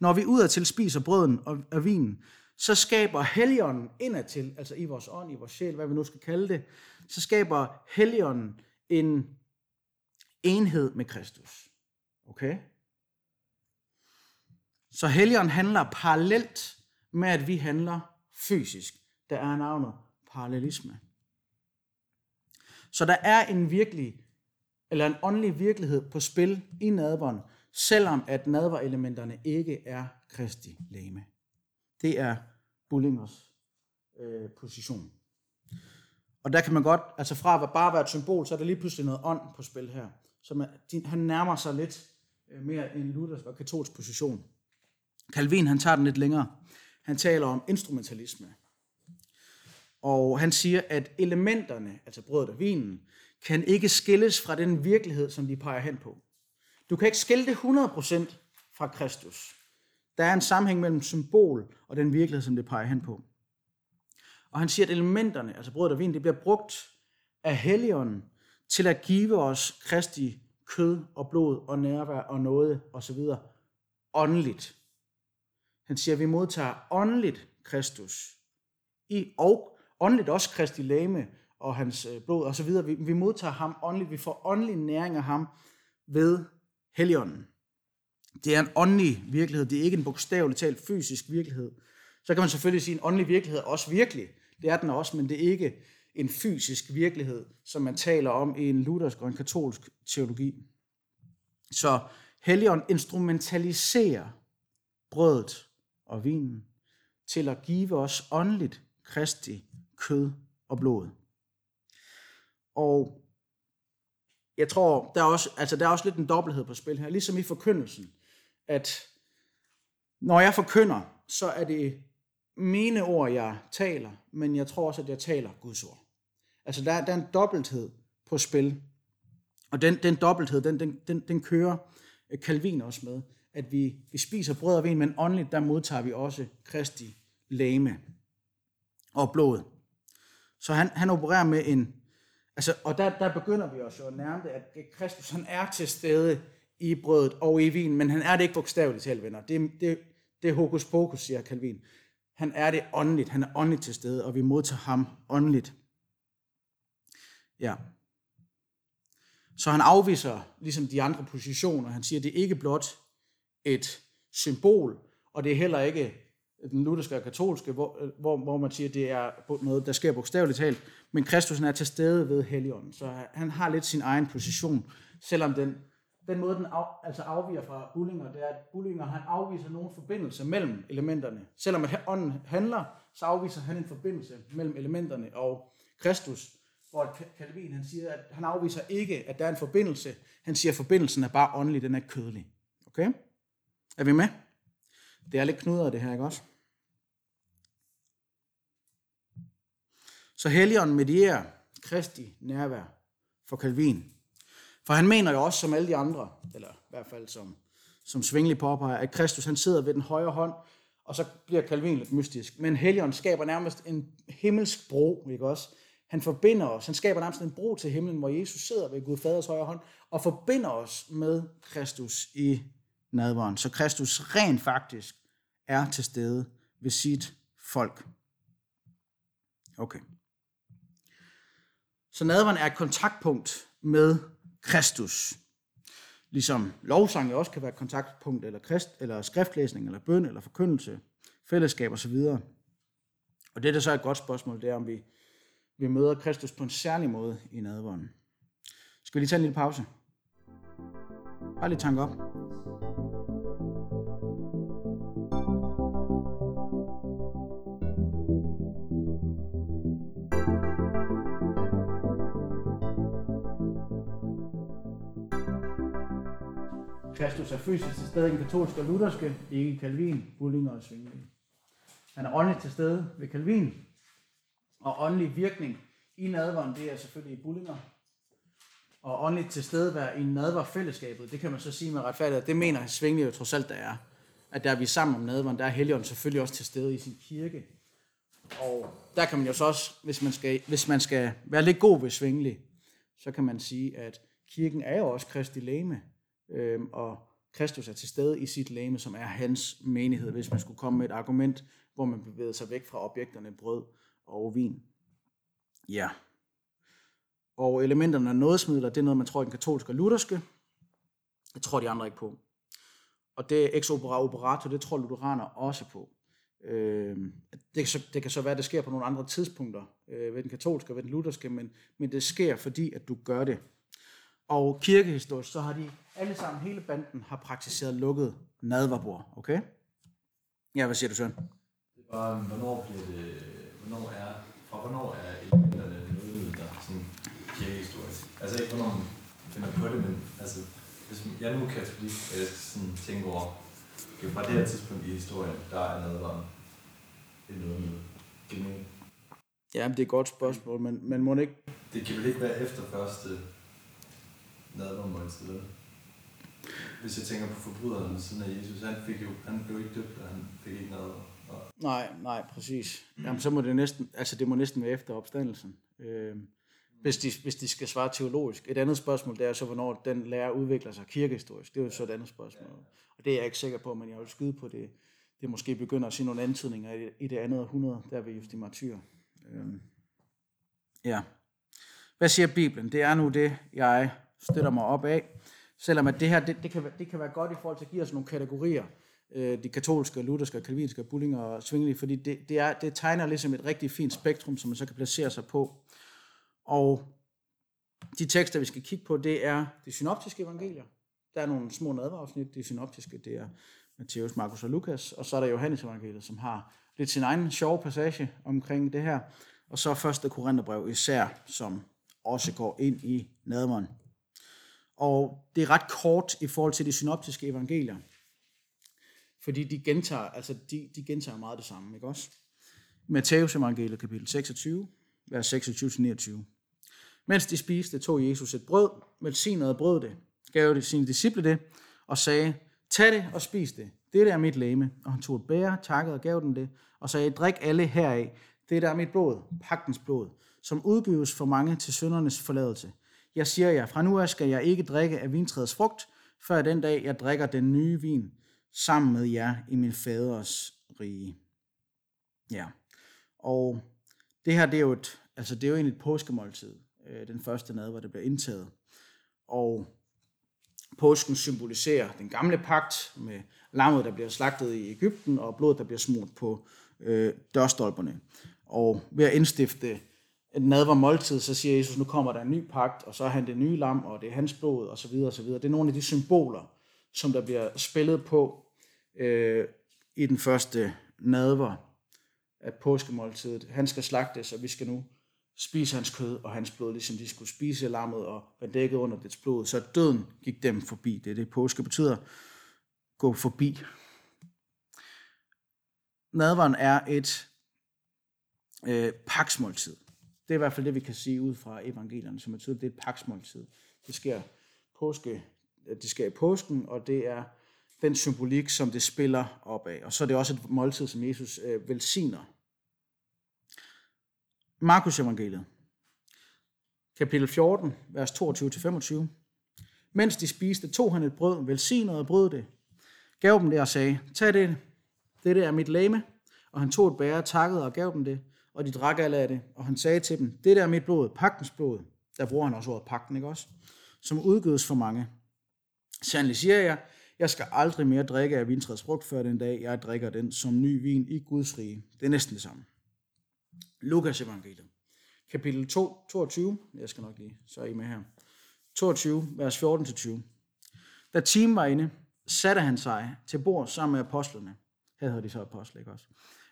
Når vi udadtil spiser brøden og, og vinen, så skaber Helligånden indadtil, altså i vores ånd, i vores sjæl, hvad vi nu skal kalde det, så skaber Helligånden en enhed med Kristus. Okay? Så Helligånden handler parallelt med, at vi handler fysisk der er navnet parallelisme. Så der er en virkelig, eller en åndelig virkelighed på spil i nadveren, selvom at nadverelementerne ikke er Kristi læme. Det er Bullingers øh, position. Og der kan man godt, altså fra at bare være et symbol, så er der lige pludselig noget ånd på spil her. Så man, de, han nærmer sig lidt øh, mere en luthersk og katolsk position. Calvin, han tager den lidt længere. Han taler om instrumentalisme. Og han siger, at elementerne, altså brødet og vinen, kan ikke skilles fra den virkelighed, som de peger hen på. Du kan ikke skille det 100% fra Kristus. Der er en sammenhæng mellem symbol og den virkelighed, som det peger hen på. Og han siger, at elementerne, altså brødet og vin, det bliver brugt af Helligånden til at give os Kristi kød og blod og nærvær og noget osv. åndeligt. Han siger, at vi modtager åndeligt Kristus i, og åndeligt også Kristi læme og hans øh, blod og så videre. Vi, vi modtager ham åndeligt, vi får åndelig næring af ham ved Helligånden. Det er en åndelig virkelighed, det er ikke en bogstaveligt talt fysisk virkelighed. Så kan man selvfølgelig sige, at en åndelig virkelighed er også virkelig. Det er den også, men det er ikke en fysisk virkelighed, som man taler om i en luthersk og en katolsk teologi. Så Helligånd instrumentaliserer brødet og vinen til at give os åndeligt kristi kød og blod. Og jeg tror, der er, også, altså der er også lidt en dobbelthed på spil her, ligesom i forkyndelsen, at når jeg forkynder, så er det mine ord, jeg taler, men jeg tror også, at jeg taler Guds ord. Altså der, der er en dobbelthed på spil, og den, den dobbelthed, den, den, den, den kører øh, Calvin også med, at vi, vi spiser brød og vin, men åndeligt, der modtager vi også Kristi læme og blod. Så han, han opererer med en, altså, og der, der begynder vi også at nærme det, at Kristus han er til stede i brødet og i vin, men han er det ikke bogstaveligt talt, venner. Det, det, det er hokus pokus, siger Calvin. Han er det åndeligt, han er åndeligt til stede, og vi modtager ham åndeligt. Ja. Så han afviser ligesom de andre positioner. Han siger, at det er ikke blot et symbol, og det er heller ikke den lutherske og katolske, hvor, øh, hvor, hvor man siger, at det er noget, der sker bogstaveligt talt, men Kristus er til stede ved Helligånden, så han har lidt sin egen position, selvom den, den måde, den af, altså afviger fra Bullinger, det er, at Bullinger han afviser nogen forbindelse mellem elementerne. Selvom at ånden handler, så afviser han en forbindelse mellem elementerne og Kristus, hvor Calvin han siger, at han afviser ikke, at der er en forbindelse. Han siger, at forbindelsen er bare åndelig, den er kødelig. Okay? Er vi med? Det er lidt knudret det her, ikke også? Så Helligånden medierer Kristi nærvær for Calvin. For han mener jo også, som alle de andre, eller i hvert fald som, som Svingli påpeger, at Kristus han sidder ved den højre hånd, og så bliver Calvin lidt mystisk. Men Helligånden skaber nærmest en himmelsk bro, ikke også? Han forbinder os, han skaber nærmest en bro til himlen, hvor Jesus sidder ved Gud Faders højre hånd, og forbinder os med Kristus i nadveren. Så Kristus rent faktisk er til stede ved sit folk. Okay. Så nadveren er et kontaktpunkt med Kristus. Ligesom lovsang også kan være et kontaktpunkt, eller, krist, eller skriftlæsning, eller bøn, eller forkyndelse, fællesskab osv. Og det, der så er et godt spørgsmål, det er, om vi, vi møder Kristus på en særlig måde i nadveren. Skal vi lige tage en lille pause? Bare lige tanke op. Kristus er fysisk til stede i den katolske og lutherske, ikke Calvin, Bullinger og Svingli. Han er åndeligt til stede ved Calvin, og åndelig virkning i nadveren, det er selvfølgelig i Bullinger. Og åndeligt til stede være i nadverfællesskabet, det kan man så sige med retfærdighed, det mener Svingli jo trods alt, der er. At der er vi sammen om nadveren, der er Helligånden selvfølgelig også til stede i sin kirke. Og der kan man jo så også, hvis man skal, hvis man skal være lidt god ved Svingli, så kan man sige, at kirken er jo også Kristi læme øhm, og Kristus er til stede i sit læme, som er hans menighed, hvis man skulle komme med et argument, hvor man bevæger sig væk fra objekterne brød og vin. Ja. Og elementerne af nådesmidler, det er noget, man tror i den katolske og lutherske. Det tror de andre ikke på. Og det ex opera operato, det tror lutheraner også på. Øh, det, kan så, det kan så være, at det sker på nogle andre tidspunkter øh, ved den katolske og ved den lutherske, men, men det sker, fordi at du gør det. Og kirkehistorisk, så har de alle sammen, hele banden, har praktiseret lukket nadverbord, okay? Ja, hvad siger du, Søren? Det er bare, hvornår bliver det, hvornår er, fra hvornår er elementerne nødvendige, sådan kirkehistorisk? Altså ikke hvornår man finder på det, men altså, hvis jeg nu er katolik, og jeg skal sådan tænke over, okay, fra det her tidspunkt i historien, der er nadveren en noget med. Ja, det er et godt spørgsmål, men, men må det ikke... Det kan vel ikke være efter første nadvermåltid. Hvis jeg tænker på forbryderen siden af Jesus, han, fik jo, han blev ikke døbt, og han fik ikke noget. Og... Nej, nej, præcis. Jamen, så må det næsten, altså det må næsten være efter opstandelsen. Øh, hvis, de, hvis de skal svare teologisk. Et andet spørgsmål, det er så, hvornår den lærer udvikler sig kirkehistorisk. Det er jo så et andet spørgsmål. Og det er jeg ikke sikker på, men jeg vil skyde på det, det måske begynder at se nogle antydninger i, det andet århundrede, der ved Justi Martyr. Øhm, ja. Hvad siger Bibelen? Det er nu det, jeg støtter mig op af. Selvom at det her, det, det, kan, det kan være godt i forhold til at give os nogle kategorier. Øh, de katolske, lutherske, kalvinske, bullinger og svingelige, fordi det, det, er, det tegner ligesom et rigtig fint spektrum, som man så kan placere sig på. Og de tekster, vi skal kigge på, det er de synoptiske evangelier. Der er nogle små nadverafsnit. De synoptiske, det er Matthæus, Markus og Lukas. Og så er der Johannes evangeliet, som har lidt sin egen sjove passage omkring det her. Og så første Korintherbrev især, som også går ind i nadveren. Og det er ret kort i forhold til de synoptiske evangelier. Fordi de gentager, altså de, de gentager meget det samme, ikke også? Matteus evangeliet, kapitel 26, vers 26-29. Mens de spiste, tog Jesus et brød, velsignede brød det, gav det sine disciple det, og sagde, tag det og spis det. Det er mit læme. Og han tog et bære, takkede og gav dem det, og sagde, drik alle heraf. Det er mit blod, pagtens blod, som udgives for mange til syndernes forladelse. Jeg siger jer, fra nu af skal jeg ikke drikke af vintræets frugt, før den dag jeg drikker den nye vin sammen med jer i min faders rige. Ja, og det her, det er jo, et, altså det er jo egentlig et påskemåltid, øh, den første mad, hvor det bliver indtaget. Og påsken symboliserer den gamle pagt med lammet, der bliver slagtet i Ægypten, og blodet, der bliver smurt på øh, dørstolperne. Og ved at indstifte nadver måltid, så siger Jesus, nu kommer der en ny pagt, og så er han det nye lam, og det er hans blod, og så videre, og så videre. Det er nogle af de symboler, som der bliver spillet på øh, i den første nadver af påskemåltidet. Han skal slagtes, og vi skal nu spise hans kød og hans blod, ligesom de skulle spise lammet og være dækket under dets blod. Så døden gik dem forbi. Det er det, påske betyder. Gå forbi. Nadveren er et øh, paksmåltid. Det er i hvert fald det, vi kan sige ud fra evangelierne, som er at det er et paksmåltid. Det sker, påske, øh, det sker i påsken, og det er den symbolik, som det spiller op af. Og så er det også et måltid, som Jesus øh, velsigner. Markus evangeliet, kapitel 14, vers 22-25. Mens de spiste, tog han et brød, velsignede og brød det, gav dem det og sagde, tag det, dette er mit læme. Og han tog et bære, takkede og gav dem det, og de drak alle af det. Og han sagde til dem, det der er mit blod, pagtens blod. Der bruger han også ordet pagten, ikke også? Som udgødes for mange. Sandelig siger jeg, jeg skal aldrig mere drikke af vintræets frugt, før den dag, jeg drikker den som ny vin i Guds rige. Det er næsten det samme. Lukas evangeliet. Kapitel 2, 22. Jeg skal nok lige, så er I med her. 22, vers 14-20. Da timen var inde, satte han sig til bord sammen med apostlene. Her hedder de så apostle, ikke også?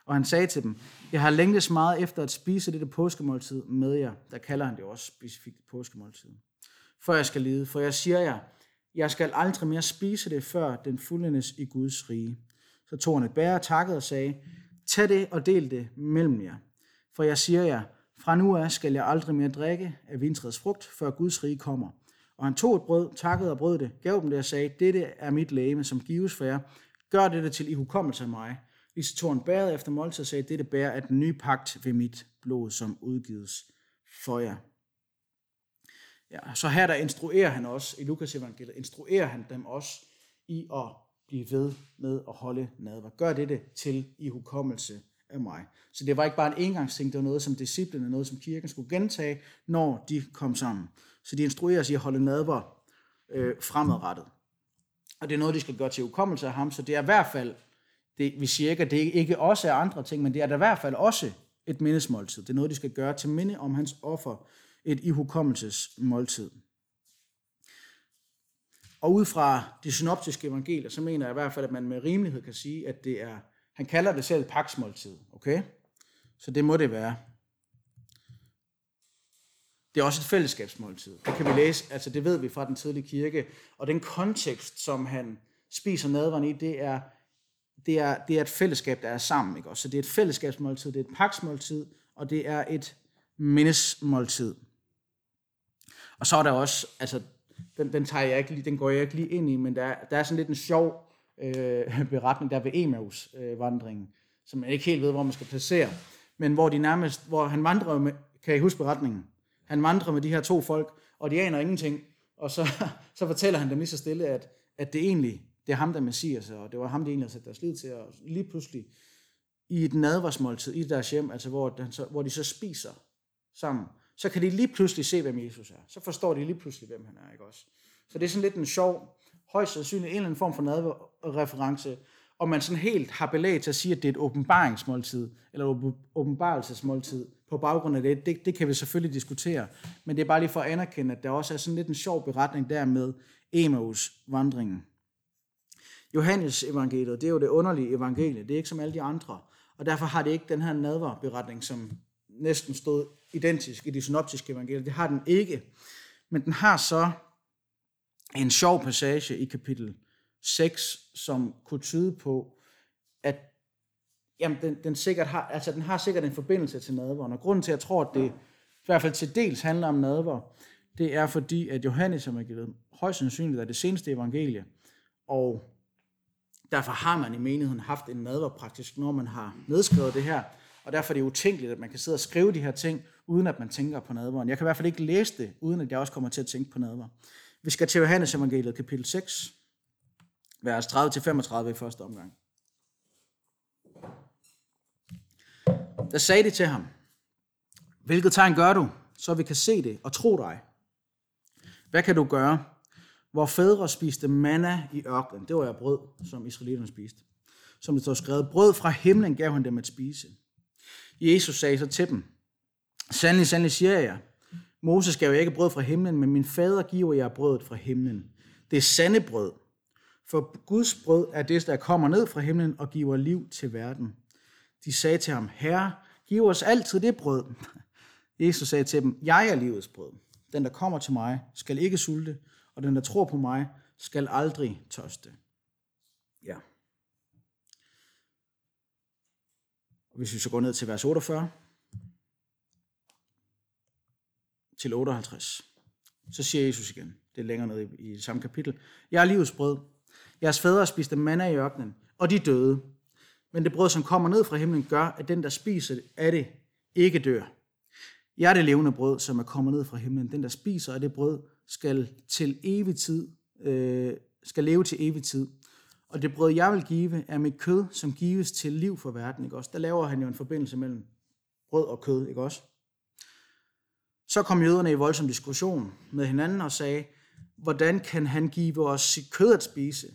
Og han sagde til dem, jeg har længtes meget efter at spise dette påskemåltid med jer. Der kalder han det også specifikt påskemåltid. For jeg skal lide, for jeg siger jer, jeg skal aldrig mere spise det, før den fuldendes i Guds rige. Så tog han et bære, takkede og sagde, tag det og del det mellem jer. For jeg siger jer, fra nu af skal jeg aldrig mere drikke af vintræets frugt, før Guds rige kommer. Og han tog et brød, takkede og brød det, gav dem det og sagde, dette er mit læme, som gives for jer. Gør dette til ihukommelse af mig. Lige tog han bæret efter måltid og sagde, dette bær er den nye pagt ved mit blod, som udgives for jer. Ja, så her der instruerer han også, i Lukas evangeliet, instruerer han dem også i at blive ved med at holde nadver. Gør dette til i hukommelse af mig. Så det var ikke bare en engangsting, det var noget som disciplene, noget som kirken skulle gentage, når de kom sammen. Så de instruerer i at holde nadver øh, fremadrettet. Og det er noget, de skal gøre til hukommelse af ham, så det er i hvert fald, det, vi siger ikke, at det ikke også er andre ting, men det er da i hvert fald også et mindesmåltid. Det er noget, de skal gøre til minde om hans offer, et ihukommelsesmåltid. Og ud fra de synoptiske evangelier, så mener jeg i hvert fald, at man med rimelighed kan sige, at det er, han kalder det selv paksmåltid, okay? Så det må det være. Det er også et fællesskabsmåltid. Det kan vi læse, altså det ved vi fra den tidlige kirke. Og den kontekst, som han spiser nadveren i, det er, det er, det er et fællesskab, der er sammen. Ikke? Så det er et fællesskabsmåltid, det er et paksmåltid, og det er et mindesmåltid. Og så er der også, altså den, den, tager jeg ikke lige, den går jeg ikke lige ind i, men der, der er sådan lidt en sjov øh, beretning der ved Emmaus-vandringen, øh, som man ikke helt ved, hvor man skal placere, men hvor de nærmest, hvor han vandrer med, kan I huske beretningen? Han vandrer med de her to folk, og de aner ingenting, og så, så fortæller han dem lige så stille, at, at det egentlig det er ham, der er Messias, og det var ham, der egentlig har sat deres liv til, og lige pludselig i et nadvarsmåltid i deres hjem, altså hvor, den så, hvor de så spiser sammen, så kan de lige pludselig se, hvem Jesus er. Så forstår de lige pludselig, hvem han er, ikke også? Så det er sådan lidt en sjov, højst sandsynlig en eller anden form for nadreference, og man sådan helt har belæg til at sige, at det er et åbenbaringsmåltid, eller åbenbarelsesmåltid, på baggrund af det, det, det kan vi selvfølgelig diskutere, men det er bare lige for at anerkende, at der også er sådan lidt en sjov beretning der med Emmaus vandringen. Johannes evangeliet, det er jo det underlige evangelie, det er ikke som alle de andre, og derfor har det ikke den her nadverberetning, som næsten stod identisk i de synoptiske evangelier. Det har den ikke, men den har så en sjov passage i kapitel 6, som kunne tyde på, at jamen, den, den, sikkert har, altså, den har sikkert en forbindelse til nadveren. Og grunden til, at jeg tror, at det i hvert fald til dels handler om nadver, det er fordi, at Johannes evangeliet højst sandsynligt er det seneste evangelie, og derfor har man i menigheden haft en nadver praktisk, når man har nedskrevet det her, og derfor er det utænkeligt, at man kan sidde og skrive de her ting, uden at man tænker på nadveren. Jeg kan i hvert fald ikke læse det, uden at jeg også kommer til at tænke på nadver. Vi skal til Johannes evangeliet, kapitel 6, vers 30-35 i første omgang. Der sagde de til ham, hvilket tegn gør du, så vi kan se det og tro dig? Hvad kan du gøre? Hvor fædre spiste manna i ørkenen, det var jo brød, som israelitterne spiste. Som det står skrevet, brød fra himlen gav han dem at spise. Jesus sagde så til dem, sandelig, sandelig siger jeg, Moses gav jeg ikke brød fra himlen, men min fader giver jer brødet fra himlen. Det er sande brød. For Guds brød er det, der kommer ned fra himlen og giver liv til verden. De sagde til ham, Herre, giv os altid det brød. Jesus sagde til dem, jeg er livets brød. Den, der kommer til mig, skal ikke sulte, og den, der tror på mig, skal aldrig tørste. Ja. Hvis vi så går ned til vers 48 til 58, så siger Jesus igen, det er længere nede i, i samme kapitel, Jeg er livets brød. Jeres fædre spiste manna i ørkenen, og de døde. Men det brød, som kommer ned fra himlen, gør, at den, der spiser af det, ikke dør. Jeg er det levende brød, som er kommet ned fra himlen. Den, der spiser af det brød, skal til evig tid, øh, skal leve til evig tid. Og det brød, jeg vil give, er mit kød, som gives til liv for verden. Ikke også? Der laver han jo en forbindelse mellem brød og kød, ikke også? Så kom jøderne i voldsom diskussion med hinanden og sagde, hvordan kan han give os sit kød at spise?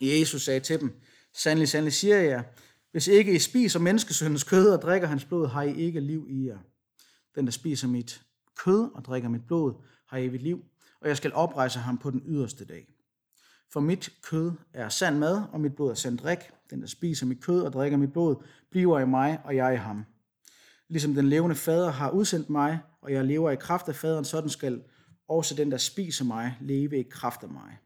Jesus sagde til dem, sandelig, sandelig siger jeg, hvis ikke I spiser menneskesøndens kød og drikker hans blod, har I ikke liv i jer. Den, der spiser mit kød og drikker mit blod, har evigt liv, og jeg skal oprejse ham på den yderste dag. For mit kød er sand mad, og mit blod er sand drik. Den, der spiser mit kød og drikker mit blod, bliver i mig, og jeg i ham. Ligesom den levende fader har udsendt mig, og jeg lever i kraft af faderen, sådan skal også den, der spiser mig, leve i kraft af mig.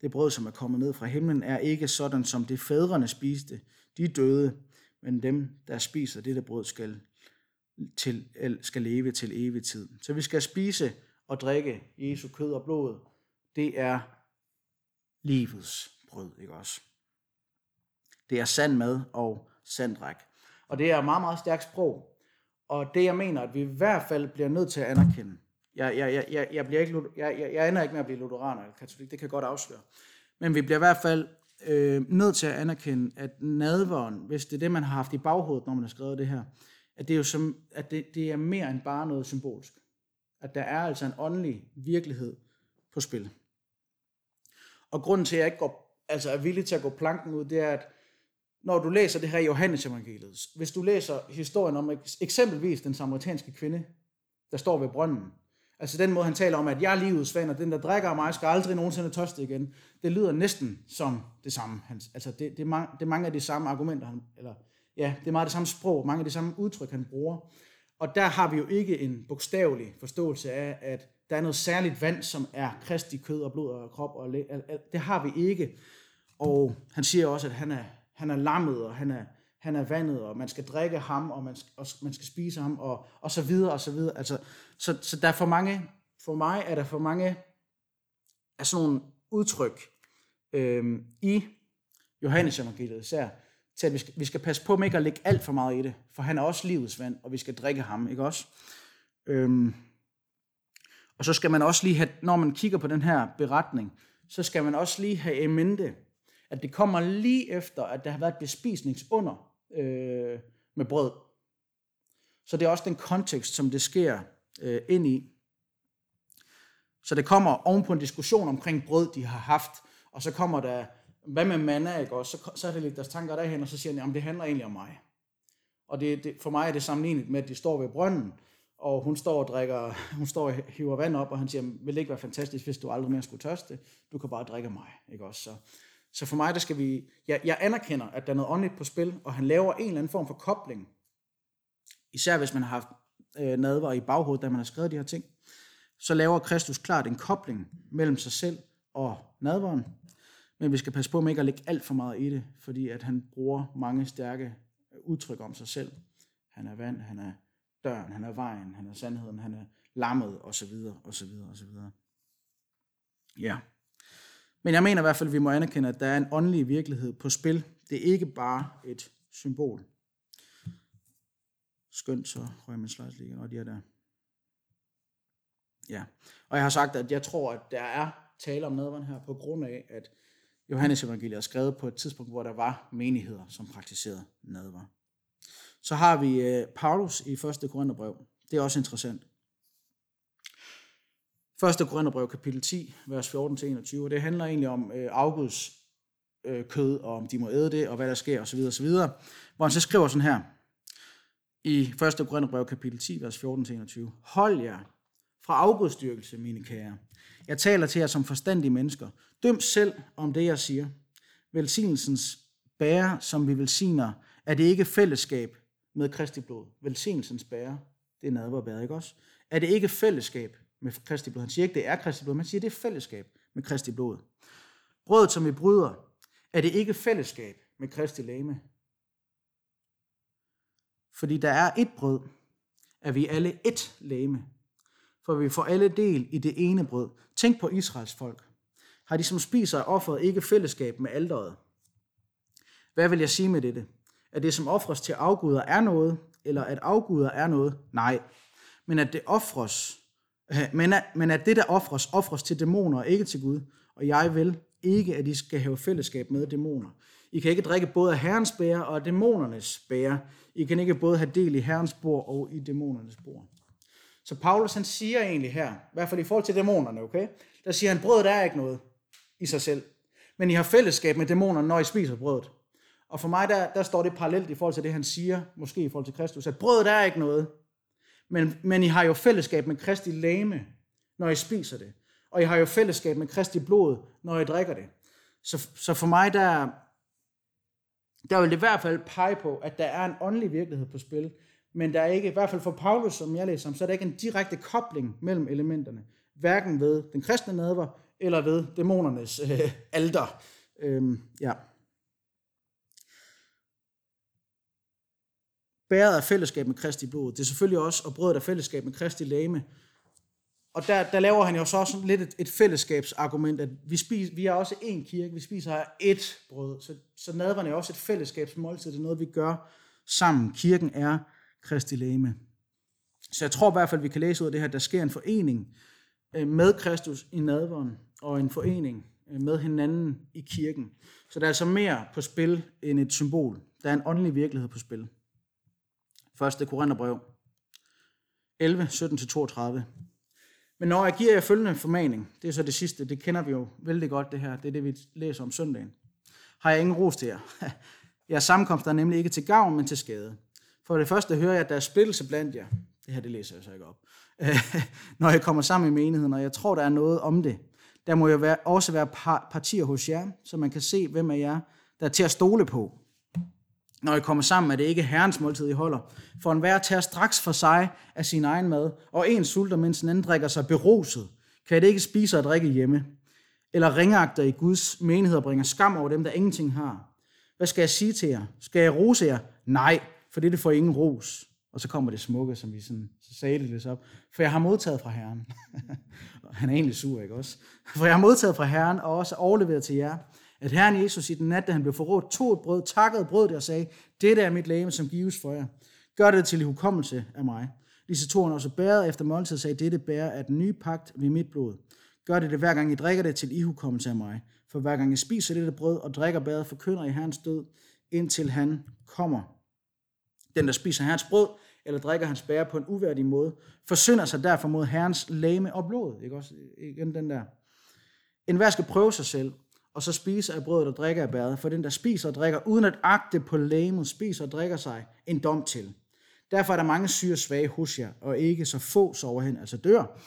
Det brød, som er kommet ned fra himlen, er ikke sådan, som det fædrene spiste. De døde, men dem, der spiser dette brød, skal, til, skal leve til evig tid. Så vi skal spise og drikke Jesu kød og blod. Det er livets brød, ikke også? Det er sand mad og sand drik. Og det er meget, meget stærkt sprog. Og det, jeg mener, at vi i hvert fald bliver nødt til at anerkende, jeg, jeg, jeg, jeg, bliver ikke, jeg, jeg, jeg ender ikke med at blive lutheraner eller katolik, det kan godt afsløre. Men vi bliver i hvert fald øh, nødt til at anerkende, at nadveren, hvis det er det, man har haft i baghovedet, når man har skrevet det her, at det er jo som, at det, det er mere end bare noget symbolsk. At der er altså en åndelig virkelighed på spil. Og grunden til, at jeg ikke går, altså er villig til at gå planken ud, det er, at når du læser det her i Johannes evangeliet, hvis du læser historien om eksempelvis den samaritanske kvinde, der står ved brønden, altså den måde, han taler om, at jeg er livets vand, og den, der drikker af mig, skal aldrig nogensinde tørste igen, det lyder næsten som det samme. Altså det, det, er, mange, det er mange af de samme argumenter, han, eller ja, det er meget det samme sprog, mange af de samme udtryk, han bruger. Og der har vi jo ikke en bogstavelig forståelse af, at der er noget særligt vand, som er kristi kød og blod og krop. Og det har vi ikke. Og han siger også, at han er, han er lammet, og han er, han er vandet, og man skal drikke ham, og man skal, og man skal spise ham, og, og så videre, og så videre. Altså, så, så der er for mange, for mig er der for mange af sådan nogle udtryk øhm, i Johannes evangeliet især, til at vi skal, vi skal passe på med ikke at lægge alt for meget i det, for han er også livets vand, og vi skal drikke ham, ikke også? Øhm, og så skal man også lige have, når man kigger på den her beretning, så skal man også lige have i mente, at det kommer lige efter, at der har været bespisningsunder øh, med brød. Så det er også den kontekst, som det sker øh, ind i. Så det kommer oven på en diskussion omkring brød, de har haft, og så kommer der, hvad med manna, ikke? Og så, så er det lidt deres tanker derhen, og så siger han, jamen det handler egentlig om mig. Og det, det, for mig er det sammenlignet med, at de står ved brønden, og hun står og drikker, hun står og hiver vand op, og han siger, vil det ikke være fantastisk, hvis du aldrig mere skulle tørste? Du kan bare drikke mig, ikke også? Så, så for mig, der skal vi, jeg, jeg anerkender, at der er noget åndeligt på spil, og han laver en eller anden form for kobling. Især hvis man har haft øh, nadver i baghovedet, da man har skrevet de her ting. Så laver Kristus klart en kobling mellem sig selv og nadveren. Men vi skal passe på med ikke at lægge alt for meget i det, fordi at han bruger mange stærke udtryk om sig selv. Han er vand, han er døren, han er vejen, han er sandheden, han er lammet, og så videre, og så videre, og så videre. Ja. Men jeg mener i hvert fald, at vi må anerkende, at der er en åndelig virkelighed på spil. Det er ikke bare et symbol. Skønt, så røg min slice lige, og de er der. Ja, og jeg har sagt, at jeg tror, at der er tale om nadveren her, på grund af, at Johannes evangeliet er skrevet på et tidspunkt, hvor der var menigheder, som praktiserede nadver. Så har vi øh, Paulus i 1. Korintherbrev. Det er også interessant. 1. Korintherbrev kapitel 10, vers 14-21, og det handler egentlig om øh, afguds øh, kød, og om de må æde det, og hvad der sker, osv. osv. Hvor han så skriver sådan her, i 1. Korintherbrev kapitel 10, vers 14-21. Hold jer fra afgudstyrkelse, mine kære. Jeg taler til jer som forstandige mennesker. Døm selv om det, jeg siger. Velsignelsens bære, som vi velsigner, er det ikke fællesskab med Kristi blod. Velsignelsens bære, det er nadverbæret, ikke også? Er det ikke fællesskab med Kristi blod? Han siger ikke, det er Kristi blod, men han siger, det er fællesskab med Kristi blod. Brødet, som vi bryder, er det ikke fællesskab med Kristi læme? Fordi der er et brød, er vi alle et læme. For vi får alle del i det ene brød. Tænk på Israels folk. Har de som spiser af offeret ikke fællesskab med alderet? Hvad vil jeg sige med dette? At det som offres til afguder er noget, eller at afguder er noget? Nej. Men at det offres, men at, men at det, der offres, offres til dæmoner og ikke til Gud. Og jeg vil ikke, at I skal have fællesskab med dæmoner. I kan ikke drikke både af Herrens bære og dæmonernes bære. I kan ikke både have del i Herrens bord og i dæmonernes bord. Så Paulus han siger egentlig her, i hvert fald i forhold til dæmonerne, okay? Der siger han, brødet er ikke noget i sig selv. Men I har fællesskab med dæmonerne, når I spiser brødet. Og for mig, der, der står det parallelt i forhold til det, han siger, måske i forhold til Kristus, at brødet er ikke noget. Men, men I har jo fællesskab med Kristi lame, når I spiser det. Og I har jo fællesskab med Kristi blod, når I drikker det. Så, så for mig, der, der vil det i hvert fald pege på, at der er en åndelig virkelighed på spil, men der er ikke, i hvert fald for Paulus, som jeg læser om, så er der ikke en direkte kobling mellem elementerne, hverken ved den kristne nadver, eller ved dæmonernes øh, alder. Øhm, ja. Bæret af fællesskab med Kristi blod. Det er selvfølgelig også, og brødet af fællesskab med Kristi lame. Og der, der laver han jo så også lidt et, et fællesskabsargument, at vi, spiser, vi er også en kirke, vi spiser her et brød. Så, så nadverne er også et fællesskabsmåltid, det er noget, vi gør sammen. Kirken er Kristi læme. Så jeg tror i hvert fald, vi kan læse ud af det her, at der sker en forening øh, med Kristus i nadveren, og en forening øh, med hinanden i kirken. Så der er altså mere på spil end et symbol. Der er en åndelig virkelighed på spil. 1. Korintherbrev 11, 17-32. Men når jeg giver jer følgende formaning, det er så det sidste, det kender vi jo vældig godt det her, det er det, vi læser om søndagen, har jeg ingen ros til jer. Jeres sammenkomst er nemlig ikke til gavn, men til skade. For det første hører jeg, at der er splittelse blandt jer. Det her, det læser jeg så ikke op. Når jeg kommer sammen i menigheden, og jeg tror, der er noget om det. Der må jo være, også være par, partier hos jer, så man kan se, hvem af jer, der er til at stole på. Når I kommer sammen, er det ikke herrens måltid, I holder. For enhver tager straks for sig af sin egen mad, og en sulter, mens den anden drikker sig beruset. Kan det ikke spise og drikke hjemme? Eller ringagter i Guds menighed og bringer skam over dem, der ingenting har? Hvad skal jeg sige til jer? Skal jeg rose jer? Nej, for det det får ingen ros. Og så kommer det smukke, som vi sådan, så sagde det lidt op. For jeg har modtaget fra Herren. Han er egentlig sur, ikke også? For jeg har modtaget fra Herren, og også overleveret til jer, at Herren Jesus i den nat, da han blev forrådt, tog et brød, takkede brødet og sagde, dette er mit læge, som gives for jer. Gør det til i hukommelse af mig. Lige tog han også bæret efter måltid og sagde, dette bærer af den nye pagt ved mit blod. Gør det det hver gang I drikker det, til I hukommelse af mig. For hver gang I spiser dette brød og drikker bæret, forkynder I Herrens død, indtil han kommer. Den, der spiser Herrens brød, eller drikker hans bære på en uværdig måde, forsynder sig derfor mod Herrens lame og blod. Ikke også? Igen den der. En hver skal prøve sig selv, og så spise af brødet og drikke af bæret, for den, der spiser og drikker, uden at agte på lægemet, spiser og drikker sig en dom til. Derfor er der mange syge svage hos jer, og ikke så få sover hen, altså dør.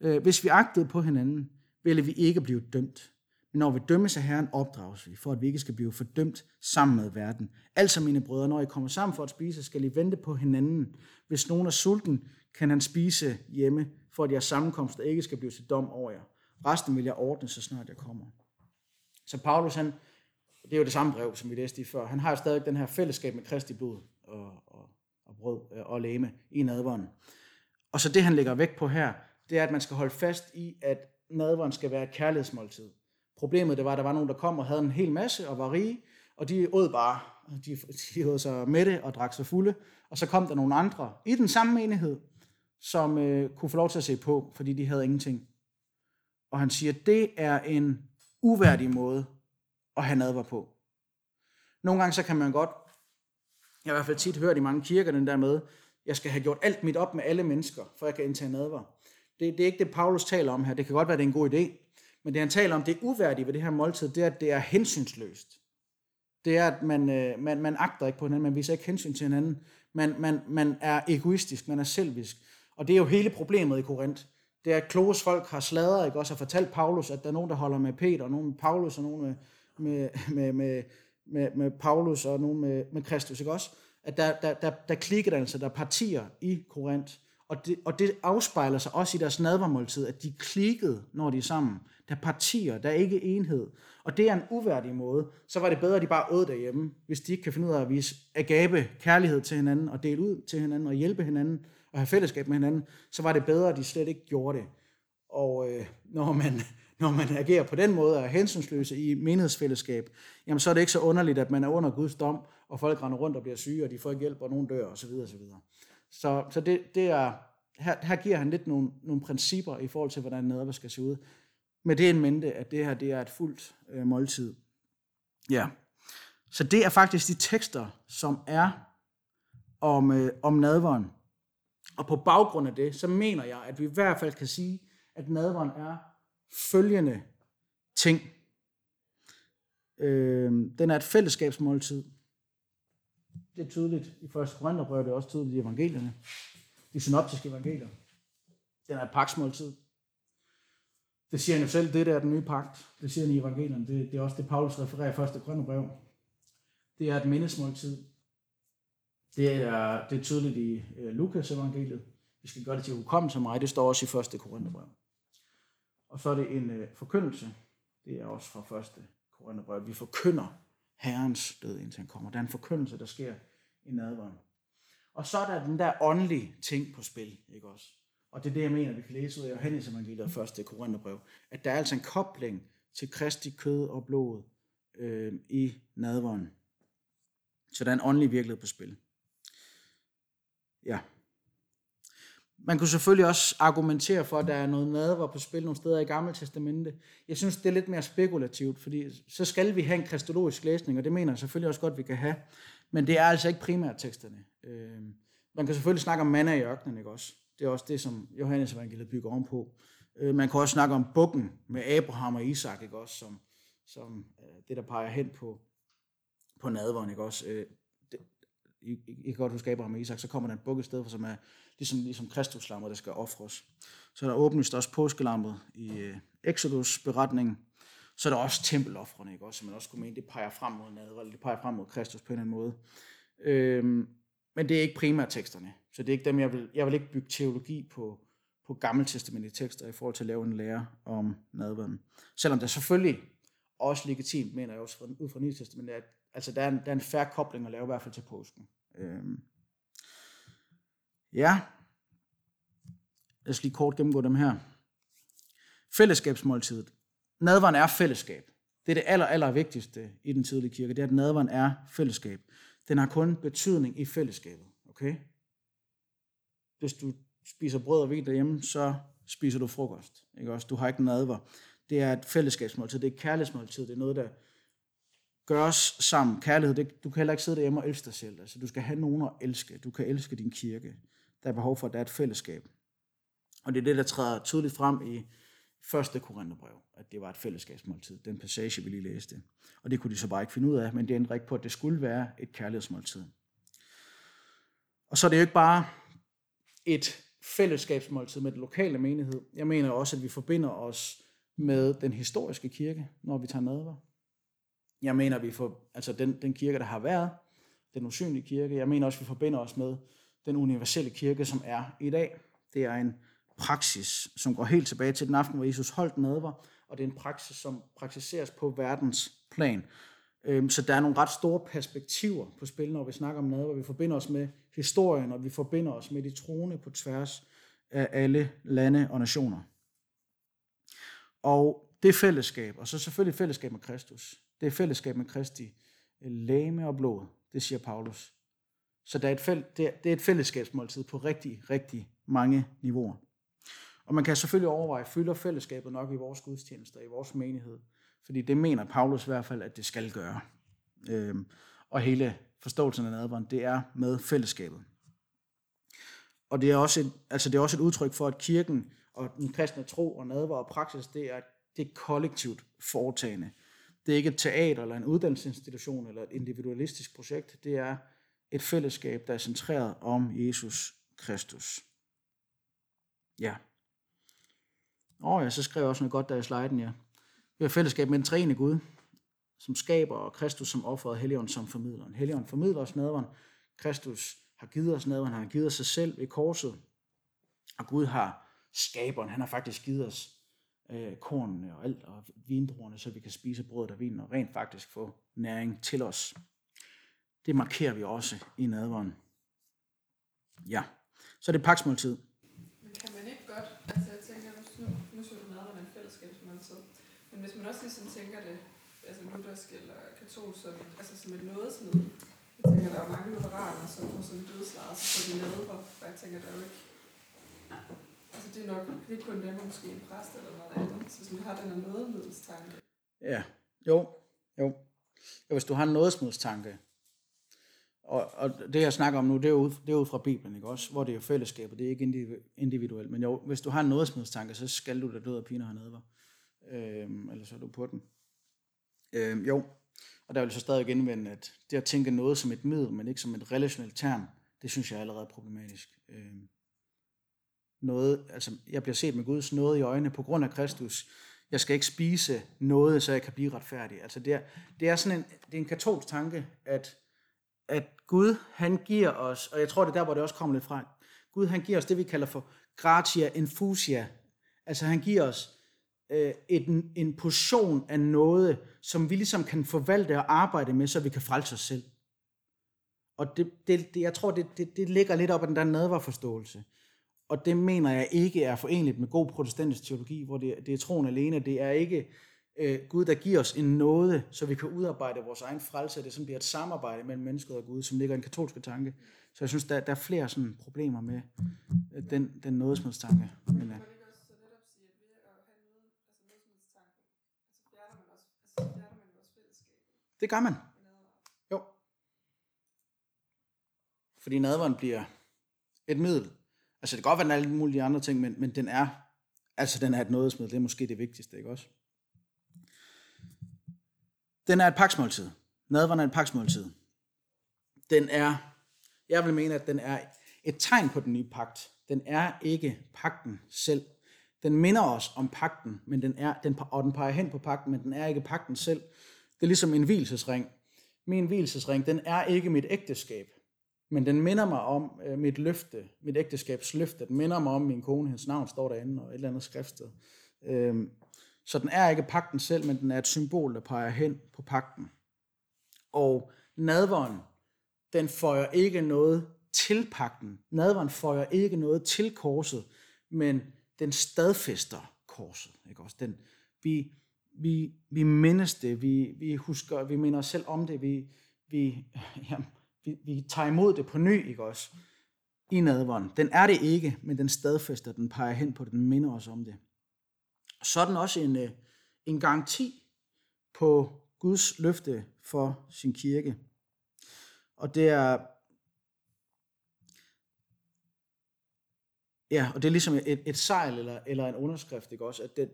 Øh, hvis vi agtede på hinanden, ville vi ikke blive dømt. Men når vi dømmes af Herren, opdrages vi, for at vi ikke skal blive fordømt sammen med verden. Altså, mine brødre, når I kommer sammen for at spise, skal I vente på hinanden. Hvis nogen er sulten, kan han spise hjemme, for at jeres sammenkomster ikke skal blive til dom over jer. Resten vil jeg ordne, så snart jeg kommer. Så Paulus, han, det er jo det samme brev, som vi læste i før, han har jo stadig den her fællesskab med Kristi blod og, og, og brød øh, og læme i nadvånden. Og så det, han lægger vægt på her, det er, at man skal holde fast i, at nadvånden skal være et kærlighedsmåltid. Problemet det var, at der var nogen, der kom og havde en hel masse og var rige, og de åd bare, de, de åd sig mætte og drak sig fulde, og så kom der nogle andre i den samme menighed, som øh, kunne få lov til at se på, fordi de havde ingenting. Og han siger, at det er en uværdig måde at have nadver på. Nogle gange så kan man godt, jeg har i hvert fald tit hørt i mange kirker den der med, jeg skal have gjort alt mit op med alle mennesker, for jeg kan indtage nadver. Det, det er ikke det, Paulus taler om her. Det kan godt være, det er en god idé. Men det han taler om, det er uværdigt ved det her måltid, det er, at det er hensynsløst. Det er, at man, øh, man, man agter ikke på hinanden, man viser ikke hensyn til hinanden. Man, man, man er egoistisk, man er selvisk. Og det er jo hele problemet i Korinth. Det er, at kloges folk har sladret, ikke også har fortalt Paulus, at der er nogen, der holder med Peter, og nogen med Paulus, og nogen med, med, med, med, med, med Paulus, og nogen med, med Kristus, ikke også? At der, der, der, der klikker altså, der er partier i Korinth. Og det, og det afspejler sig også i deres nadvermåltid, at de klikkede, når de er sammen. Der er partier, der er ikke enhed. Og det er en uværdig måde. Så var det bedre, at de bare åd derhjemme, hvis de ikke kan finde ud af at vise agape kærlighed til hinanden, og dele ud til hinanden, og hjælpe hinanden, og have fællesskab med hinanden, så var det bedre, at de slet ikke gjorde det. Og øh, når, man, når man agerer på den måde og er hensynsløse i menighedsfællesskab, jamen så er det ikke så underligt, at man er under Guds dom, og folk render rundt og bliver syge, og de får ikke hjælp, og nogen dør, osv. osv. Så, så det, det er, her, her giver han lidt nogle, nogle principper i forhold til, hvordan nadver skal se ud. Med det en mente, at det her det er et fuldt øh, måltid. Ja. Så det er faktisk de tekster, som er om, øh, om nadveren. Og på baggrund af det, så mener jeg, at vi i hvert fald kan sige, at nadveren er følgende ting. Øh, den er et fællesskabsmåltid. Det er tydeligt i 1. Korintherbrev, det er også tydeligt i evangelierne. De synoptiske evangelier. Den er et paksmåltid. Det siger han jo selv, det der er den nye pagt. Det siger han i evangelierne. Det, det er også det, Paulus refererer i 1. Korintherbrev. Det er et mindesmåltid. Det er, det er tydeligt i øh, Lukas evangeliet. Vi skal gøre det til hukommelse af mig. Det står også i første Korintherbrev. Og så er det en øh, forkyndelse. Det er også fra første Korintherbrev. Vi forkynder Herrens død, indtil han kommer. Der er en forkyndelse, der sker i nadveren. Og så er der den der åndelige ting på spil, ikke også? Og det er det, jeg mener, vi kan læse ud af Johannes evangeliet og 1. Korintherbrev. At der er altså en kobling til Kristi kød og blod øh, i nadveren. Så der er en åndelig virkelighed på spil. Ja. Man kunne selvfølgelig også argumentere for, at der er noget nadver på spil nogle steder i Gamle Testamente. Jeg synes, det er lidt mere spekulativt, fordi så skal vi have en kristologisk læsning, og det mener jeg selvfølgelig også godt, vi kan have. Men det er altså ikke primært teksterne. Øh, man kan selvfølgelig snakke om manna i ørkenen, ikke også? Det er også det, som Johannes evangeliet bygger ovenpå. Øh, man kan også snakke om bukken med Abraham og Isak, ikke også? Som, som øh, det, der peger hen på, på nadveren, ikke også? Øh, det, I, I kan godt huske Abraham og Isak, så kommer der en buk i stedet for, som er ligesom, ligesom Kristuslammet, der skal ofres. Så er der åbnes også påskelammet i øh, Exodus beretningen. Så er der også tempeloffrene, ikke også? Som man også kunne mene, det peger frem mod nadver, det peger frem mod Kristus på en eller anden måde. Øh, men det er ikke primært teksterne. Så det er ikke dem, jeg vil, jeg vil ikke bygge teologi på, på gammeltestamentlige tekster i forhold til at lave en lære om nadveren. Selvom det selvfølgelig også legitimt, mener jeg også ud fra Nye Testament, at altså, der, er en, der er en færre kobling at lave i hvert fald til påsken. Øhm. Ja, jeg skal lige kort gennemgå dem her. Fællesskabsmåltidet. Nadveren er fællesskab. Det er det aller, aller vigtigste i den tidlige kirke, det er, at nadveren er fællesskab. Den har kun betydning i fællesskabet. Okay? Hvis du spiser brød og vin derhjemme, så spiser du frokost. Ikke også? Du har ikke nadver. Det er et fællesskabsmåltid, det er et kærlighedsmåltid, det er noget, der gøres sammen. Kærlighed, det, du kan heller ikke sidde derhjemme og elske dig selv. Altså, du skal have nogen at elske. Du kan elske din kirke. Der er behov for, at der er et fællesskab. Og det er det, der træder tydeligt frem i første Korintherbrev, at det var et fællesskabsmåltid, den passage, vi lige læste. Og det kunne de så bare ikke finde ud af, men det ændrer ikke på, at det skulle være et kærlighedsmåltid. Og så er det jo ikke bare et fællesskabsmåltid med den lokale menighed. Jeg mener også, at vi forbinder os med den historiske kirke, når vi tager nadver. Jeg mener, at vi får, altså den, den kirke, der har været, den usynlige kirke. Jeg mener også, at vi forbinder os med den universelle kirke, som er i dag. Det er en praksis, som går helt tilbage til den aften, hvor Jesus holdt nadver, og det er en praksis, som praktiseres på verdens plan. Øhm, så der er nogle ret store perspektiver på spil, når vi snakker om nadver. Vi forbinder os med historien, og vi forbinder os med de troende på tværs af alle lande og nationer. Og det fællesskab, og så selvfølgelig fællesskab med Kristus, det er fællesskab med Kristi øh, læme og blod, det siger Paulus. Så der er et fæll- det er et fællesskabsmåltid på rigtig, rigtig mange niveauer. Og man kan selvfølgelig overveje, fylder fællesskabet nok i vores gudstjenester, i vores menighed? Fordi det mener Paulus i hvert fald, at det skal gøre. Øhm, og hele forståelsen af nadveren, det er med fællesskabet. Og det er, også et, altså det er også et udtryk for, at kirken og den kristne tro og nadver og praksis, det er, det er kollektivt foretagende. Det er ikke et teater eller en uddannelsesinstitution eller et individualistisk projekt. Det er et fællesskab, der er centreret om Jesus Kristus. Ja. Og ja, så skrev jeg også noget godt der i sliden, ja. Vi har fællesskab med den træne Gud, som skaber, og Kristus som offeret, og Helligånden som formidler. Helligånden formidler os nadveren. Kristus har givet os nadveren, han har givet os sig selv ved korset. Og Gud har skaberen, han har faktisk givet os øh, kornene og alt, og vindruerne, så vi kan spise brødet og vinen, og rent faktisk få næring til os. Det markerer vi også i nadveren. Ja, så er det paksmåltid. Men kan man ikke godt, altså jeg tænker, nu, nu så du nadveren en fællesskabsmåltid, men hvis man også ligesom tænker det, altså luthersk eller katolsk, som, altså som et nådesmiddel, jeg tænker, der er mange lutheraner, som får sådan dødslaget, så får de nadver, og jeg tænker, der er jo ikke, altså det er nok, det er kun dem, måske en præst eller noget andet, så hvis man har den her nådemiddelstanke. Ja, jo, jo. Ja, hvis du har en nådesmiddelstanke, og, og det jeg snakker om nu, det er, ud, det er ud fra Bibelen, ikke også? Hvor det er fællesskabet, det er ikke individuelt. Men jo, hvis du har en nådesmiddelstanke, så skal du da død og pine hernede, var. Øhm, eller så er du på den. Øhm, jo, og der vil så stadig indvende, at det at tænke noget som et middel, men ikke som et relationelt term, det synes jeg er allerede problematisk. Øhm, noget, altså jeg bliver set med Guds nåde i øjnene på grund af Kristus. Jeg skal ikke spise noget, så jeg kan blive retfærdig. Altså det er, det er sådan en, det er en katolsk tanke, at, at Gud, han giver os, og jeg tror, det er der, hvor det også kommer lidt fra, Gud, han giver os det, vi kalder for gratia infusia. Altså han giver os øh, en, en portion af noget, som vi ligesom kan forvalte og arbejde med, så vi kan frelse os selv. Og det, det, det, jeg tror, det, det, det ligger lidt op af den der nadvarforståelse. Og det mener jeg ikke er forenligt med god protestantisk teologi, hvor det, det er troen alene. Det er ikke øh, Gud, der giver os en nåde, så vi kan udarbejde vores egen frelse. Det er sådan, bliver et samarbejde mellem mennesket og Gud, som ligger i en katolsk tanke. Så jeg synes, der, der er flere sådan problemer med øh, den, den nådesmiddelstanke. Men, øh, Det gør man. Jo. Fordi nadveren bliver et middel. Altså det kan godt være, den er alle mulige andre ting, men, men den er, altså den er et nådesmiddel. Det er måske det vigtigste, ikke også? Den er et paksmåltid. Nadveren er et paksmåltid. Den er, jeg vil mene, at den er et tegn på den nye pagt. Den er ikke pakten selv. Den minder os om pakten, men den er, den, og den peger hen på pakten, men den er ikke pakten selv. Det er ligesom en hvilesesring. Min hvilesesring, den er ikke mit ægteskab, men den minder mig om øh, mit løfte, mit ægteskabsløfte. Den minder mig om min kone, hendes navn står derinde, og et eller andet skriftsted. Øhm, så den er ikke pakten selv, men den er et symbol, der peger hen på pakten. Og nadveren, den føjer ikke noget til pakten. Nadveren føjer ikke noget til korset, men den stadfester korset. Ikke også? Den, vi, vi, vi mindes det, vi, vi husker, vi minder os selv om det, vi, vi, ja, vi, vi tager imod det på ny, ikke også? i nadvånd. Den er det ikke, men den stadfæster, den peger hen på, den minder os om det. Så er den også en, øh, en garanti på Guds løfte for sin kirke. Og det er, ja, og det er ligesom et, et sejl eller, eller en underskrift, ikke også? At, den,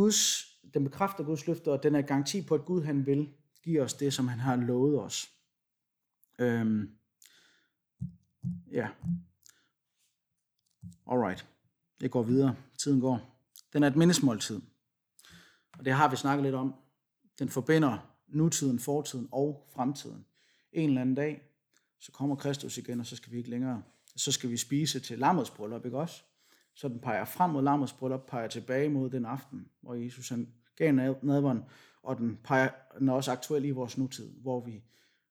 Guds, den bekræfter Guds løfte, og den er garanti på, at Gud han vil give os det, som han har lovet os. Øhm, ja. Alright. Jeg går videre. Tiden går. Den er et mindesmåltid. Og det har vi snakket lidt om. Den forbinder nutiden, fortiden og fremtiden. En eller anden dag, så kommer Kristus igen, og så skal vi ikke længere. Så skal vi spise til lammets bryllup, ikke også? Så den peger frem mod lammets bryllup, peger tilbage mod den aften, hvor Jesus han gav nadvånd, og den, peger, den er også aktuel i vores nutid, hvor vi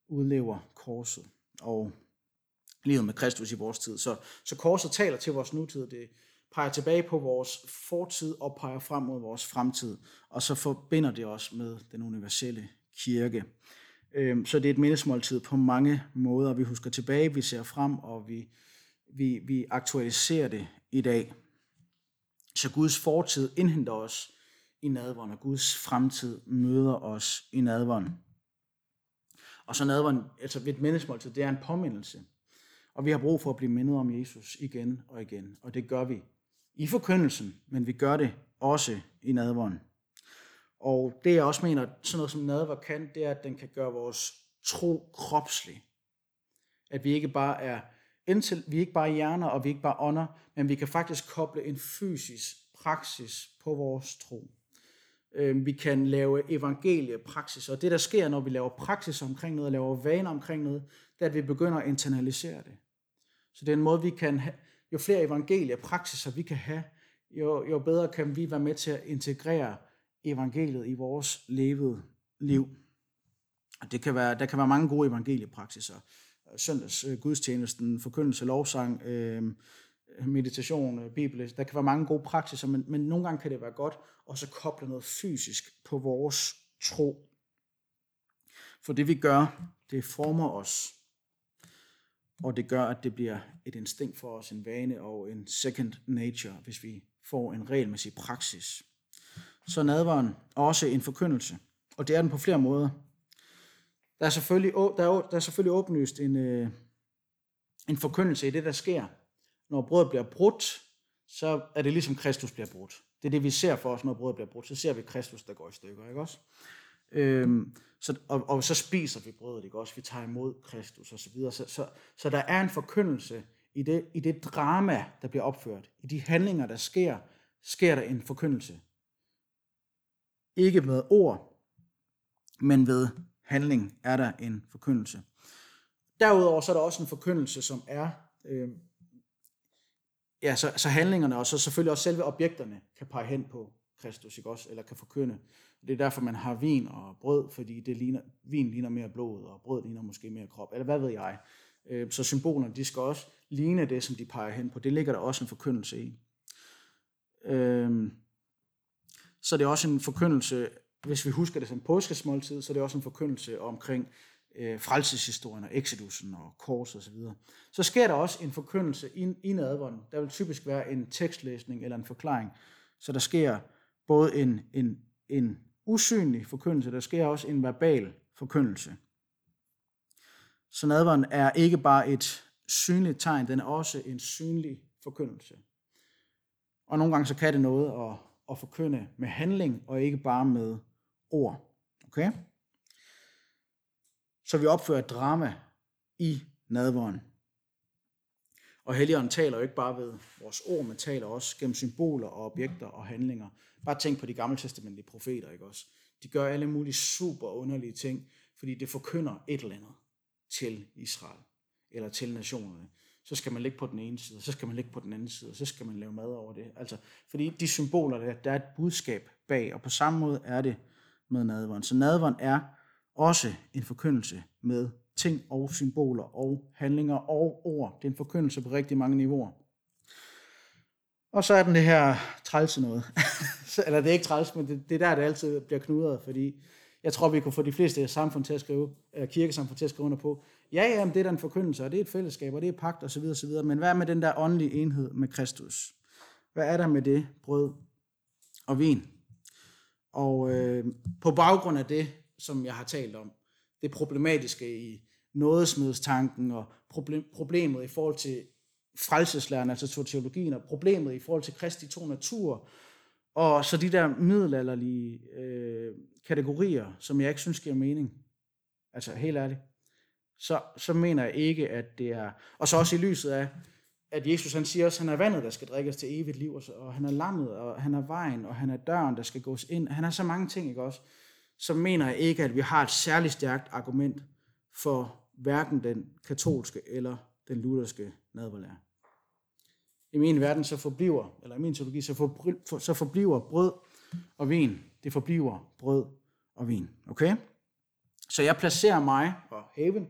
udlever korset og livet med Kristus i vores tid. Så, så korset taler til vores nutid, det peger tilbage på vores fortid og peger frem mod vores fremtid, og så forbinder det os med den universelle kirke. Øhm, så det er et mindesmåltid på mange måder. Vi husker tilbage, vi ser frem, og vi, vi, vi aktualiserer det i dag. Så Guds fortid indhenter os i nadvånd, og Guds fremtid møder os i nadvånd. Og så nadvånd, altså ved et mindesmåltid, det er en påmindelse. Og vi har brug for at blive mindet om Jesus igen og igen. Og det gør vi i forkyndelsen, men vi gør det også i nadvånd. Og det jeg også mener, sådan noget som nadvånd kan, det er, at den kan gøre vores tro kropslig. At vi ikke bare er indtil, vi ikke bare hjerner, og vi ikke bare ånder, men vi kan faktisk koble en fysisk praksis på vores tro. Øhm, vi kan lave evangeliepraksis, og det der sker, når vi laver praksis omkring noget, og laver vaner omkring noget, det er, at vi begynder at internalisere det. Så det er en måde, vi kan have, jo flere evangeliepraksiser vi kan have, jo, jo bedre kan vi være med til at integrere evangeliet i vores levede liv. Og det kan være, der kan være mange gode evangeliepraksiser. Søndags øh, gudstjenesten, forkyndelse, lovsang, øh, meditation, øh, bibel. Der kan være mange gode praksiser, men, men nogle gange kan det være godt at så koble noget fysisk på vores tro. For det vi gør, det former os, og det gør, at det bliver et instinkt for os, en vane og en second nature, hvis vi får en regelmæssig praksis. Så nadvaren også en forkyndelse, og det er den på flere måder. Der er selvfølgelig, der er, der er selvfølgelig åbenlyst en, øh, en forkyndelse i det, der sker, når brødet bliver brudt, så er det ligesom Kristus bliver brudt. Det er det, vi ser for os, når brødet bliver brudt. Så ser vi Kristus, der går i stykker, ikke også? Øhm, så, og, og så spiser vi brødet, ikke også? Vi tager imod Kristus og så videre. Så, så, så der er en forkyndelse i det, i det drama, der bliver opført. I de handlinger, der sker, sker der en forkyndelse. Ikke med ord, men ved handling er der en forkyndelse. Derudover så er der også en forkyndelse, som er øh, ja, så, så handlingerne og så selvfølgelig også selve objekterne kan pege hen på Kristus, ikke også? Eller kan forkynde. Det er derfor, man har vin og brød, fordi det ligner, vin ligner mere blod, og brød ligner måske mere krop, eller hvad ved jeg. Øh, så symbolerne, de skal også ligne det, som de peger hen på. Det ligger der også en forkyndelse i. Øh, så det er også en forkyndelse, hvis vi husker det som påskesmåltid, så er det også en forkyndelse omkring øh, frelseshistorien og Exodusen og kors og så videre. Så sker der også en forkyndelse i, i nadvånden. Der vil typisk være en tekstlæsning eller en forklaring. Så der sker både en, en, en usynlig forkyndelse, der sker også en verbal forkyndelse. Så nadvånden er ikke bare et synligt tegn, den er også en synlig forkyndelse. Og nogle gange så kan det noget at, at forkynde med handling, og ikke bare med ord. Okay? Så vi opfører et drama i nadvåren. Og Helligånden taler jo ikke bare ved vores ord, men taler også gennem symboler og objekter og handlinger. Bare tænk på de gamle testamentlige profeter, ikke også? De gør alle mulige super underlige ting, fordi det forkynder et eller andet til Israel, eller til nationerne. Så skal man ligge på den ene side, så skal man ligge på den anden side, og så skal man lave mad over det. Altså, fordi de symboler, der, der er et budskab bag, og på samme måde er det med nadvånd. Så nadvånd er også en forkyndelse med ting og symboler og handlinger og ord. Det er en forkyndelse på rigtig mange niveauer. Og så er den det her trælse noget. Eller det er ikke træls, men det, det er der, det altid bliver knudret, fordi jeg tror, vi kunne få de fleste samfund til at skrive, øh, kirkesamfund til at skrive under på, Ja, ja, men det er da en forkyndelse, og det er et fællesskab, og det er pagt, og så videre, og så videre. Men hvad er med den der åndelige enhed med Kristus? Hvad er der med det brød og vin? Og øh, på baggrund af det, som jeg har talt om, det problematiske i nådesmidstanken og problem, problemet i forhold til frelseslæren, altså teologien, og problemet i forhold til Kristi to natur, og så de der middelalderlige øh, kategorier, som jeg ikke synes giver mening. Altså helt ærligt. Så, så mener jeg ikke, at det er... Og så også i lyset af, at Jesus han siger også, at han er vandet, der skal drikkes til evigt liv, og, så, og han er lammet, og han er vejen, og han er døren, der skal gås ind. Han har så mange ting, ikke også? Så mener jeg ikke, at vi har et særligt stærkt argument for hverken den katolske eller den lutherske nadverlære. I min verden så forbliver, eller i min teologi, så, for, så forbliver brød og vin. Det forbliver brød og vin. Okay? Så jeg placerer mig og Haven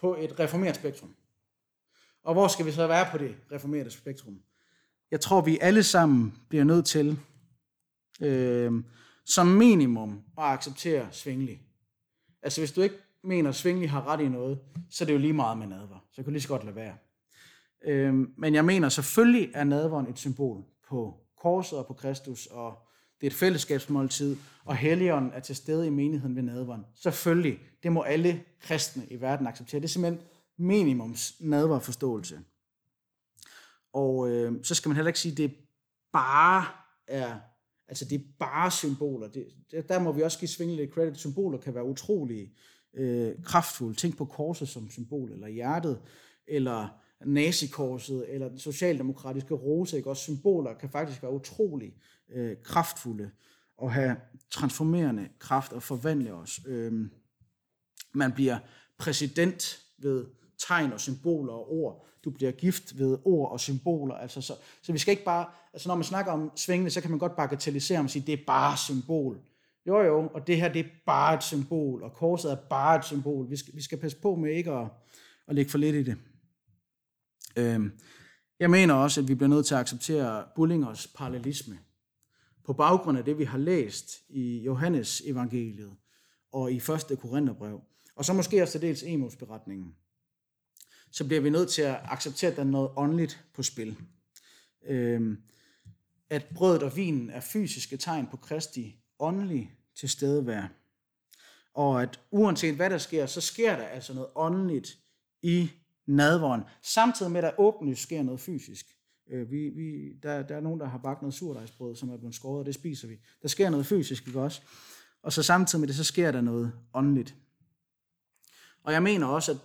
på et reformeret spektrum. Og hvor skal vi så være på det reformerede spektrum? Jeg tror, vi alle sammen bliver nødt til øh, som minimum at acceptere svingelig. Altså hvis du ikke mener, at svingelig har ret i noget, så er det jo lige meget med nadver. Så kan du lige så godt lade være. Øh, men jeg mener selvfølgelig er nadveren et symbol på korset og på Kristus, og det er et fællesskabsmåltid, og Helligånden er til stede i menigheden ved nadveren. Selvfølgelig, det må alle kristne i verden acceptere. Det er simpelthen minimums nadverforståelse. Og øh, så skal man heller ikke sige, at det bare er, altså det er bare symboler. Det, der må vi også give svingende lidt credit. Symboler kan være utrolig øh, kraftfulde. Tænk på korset som symbol, eller hjertet, eller nazikorset, eller den socialdemokratiske rose. Ikke? Også symboler kan faktisk være utrolig øh, kraftfulde og have transformerende kraft og forvandle os. Øh, man bliver præsident ved tegn og symboler og ord. Du bliver gift ved ord og symboler. Altså, så, så vi skal ikke bare, altså når man snakker om svingene, så kan man godt bagatellisere og sige, det er bare symbol. Jo jo, og det her det er bare et symbol, og korset er bare et symbol. Vi skal, vi skal passe på med ikke at, at lægge for lidt i det. Øhm, jeg mener også, at vi bliver nødt til at acceptere Bullingers parallelisme. På baggrund af det, vi har læst i Johannes evangeliet og i 1. Korintherbrev, og så måske også dels Emos beretningen, så bliver vi nødt til at acceptere, at der er noget åndeligt på spil. Øhm, at brødet og vinen er fysiske tegn på Kristi åndelige tilstedevær. Og at uanset hvad der sker, så sker der altså noget åndeligt i nadvåren, samtidig med, at der åbenlyst sker noget fysisk. Øh, vi, vi, der, der er nogen, der har bagt noget surdejsbrød, som er blevet skåret, og det spiser vi. Der sker noget fysisk, ikke også? Og så samtidig med det, så sker der noget åndeligt. Og jeg mener også, at,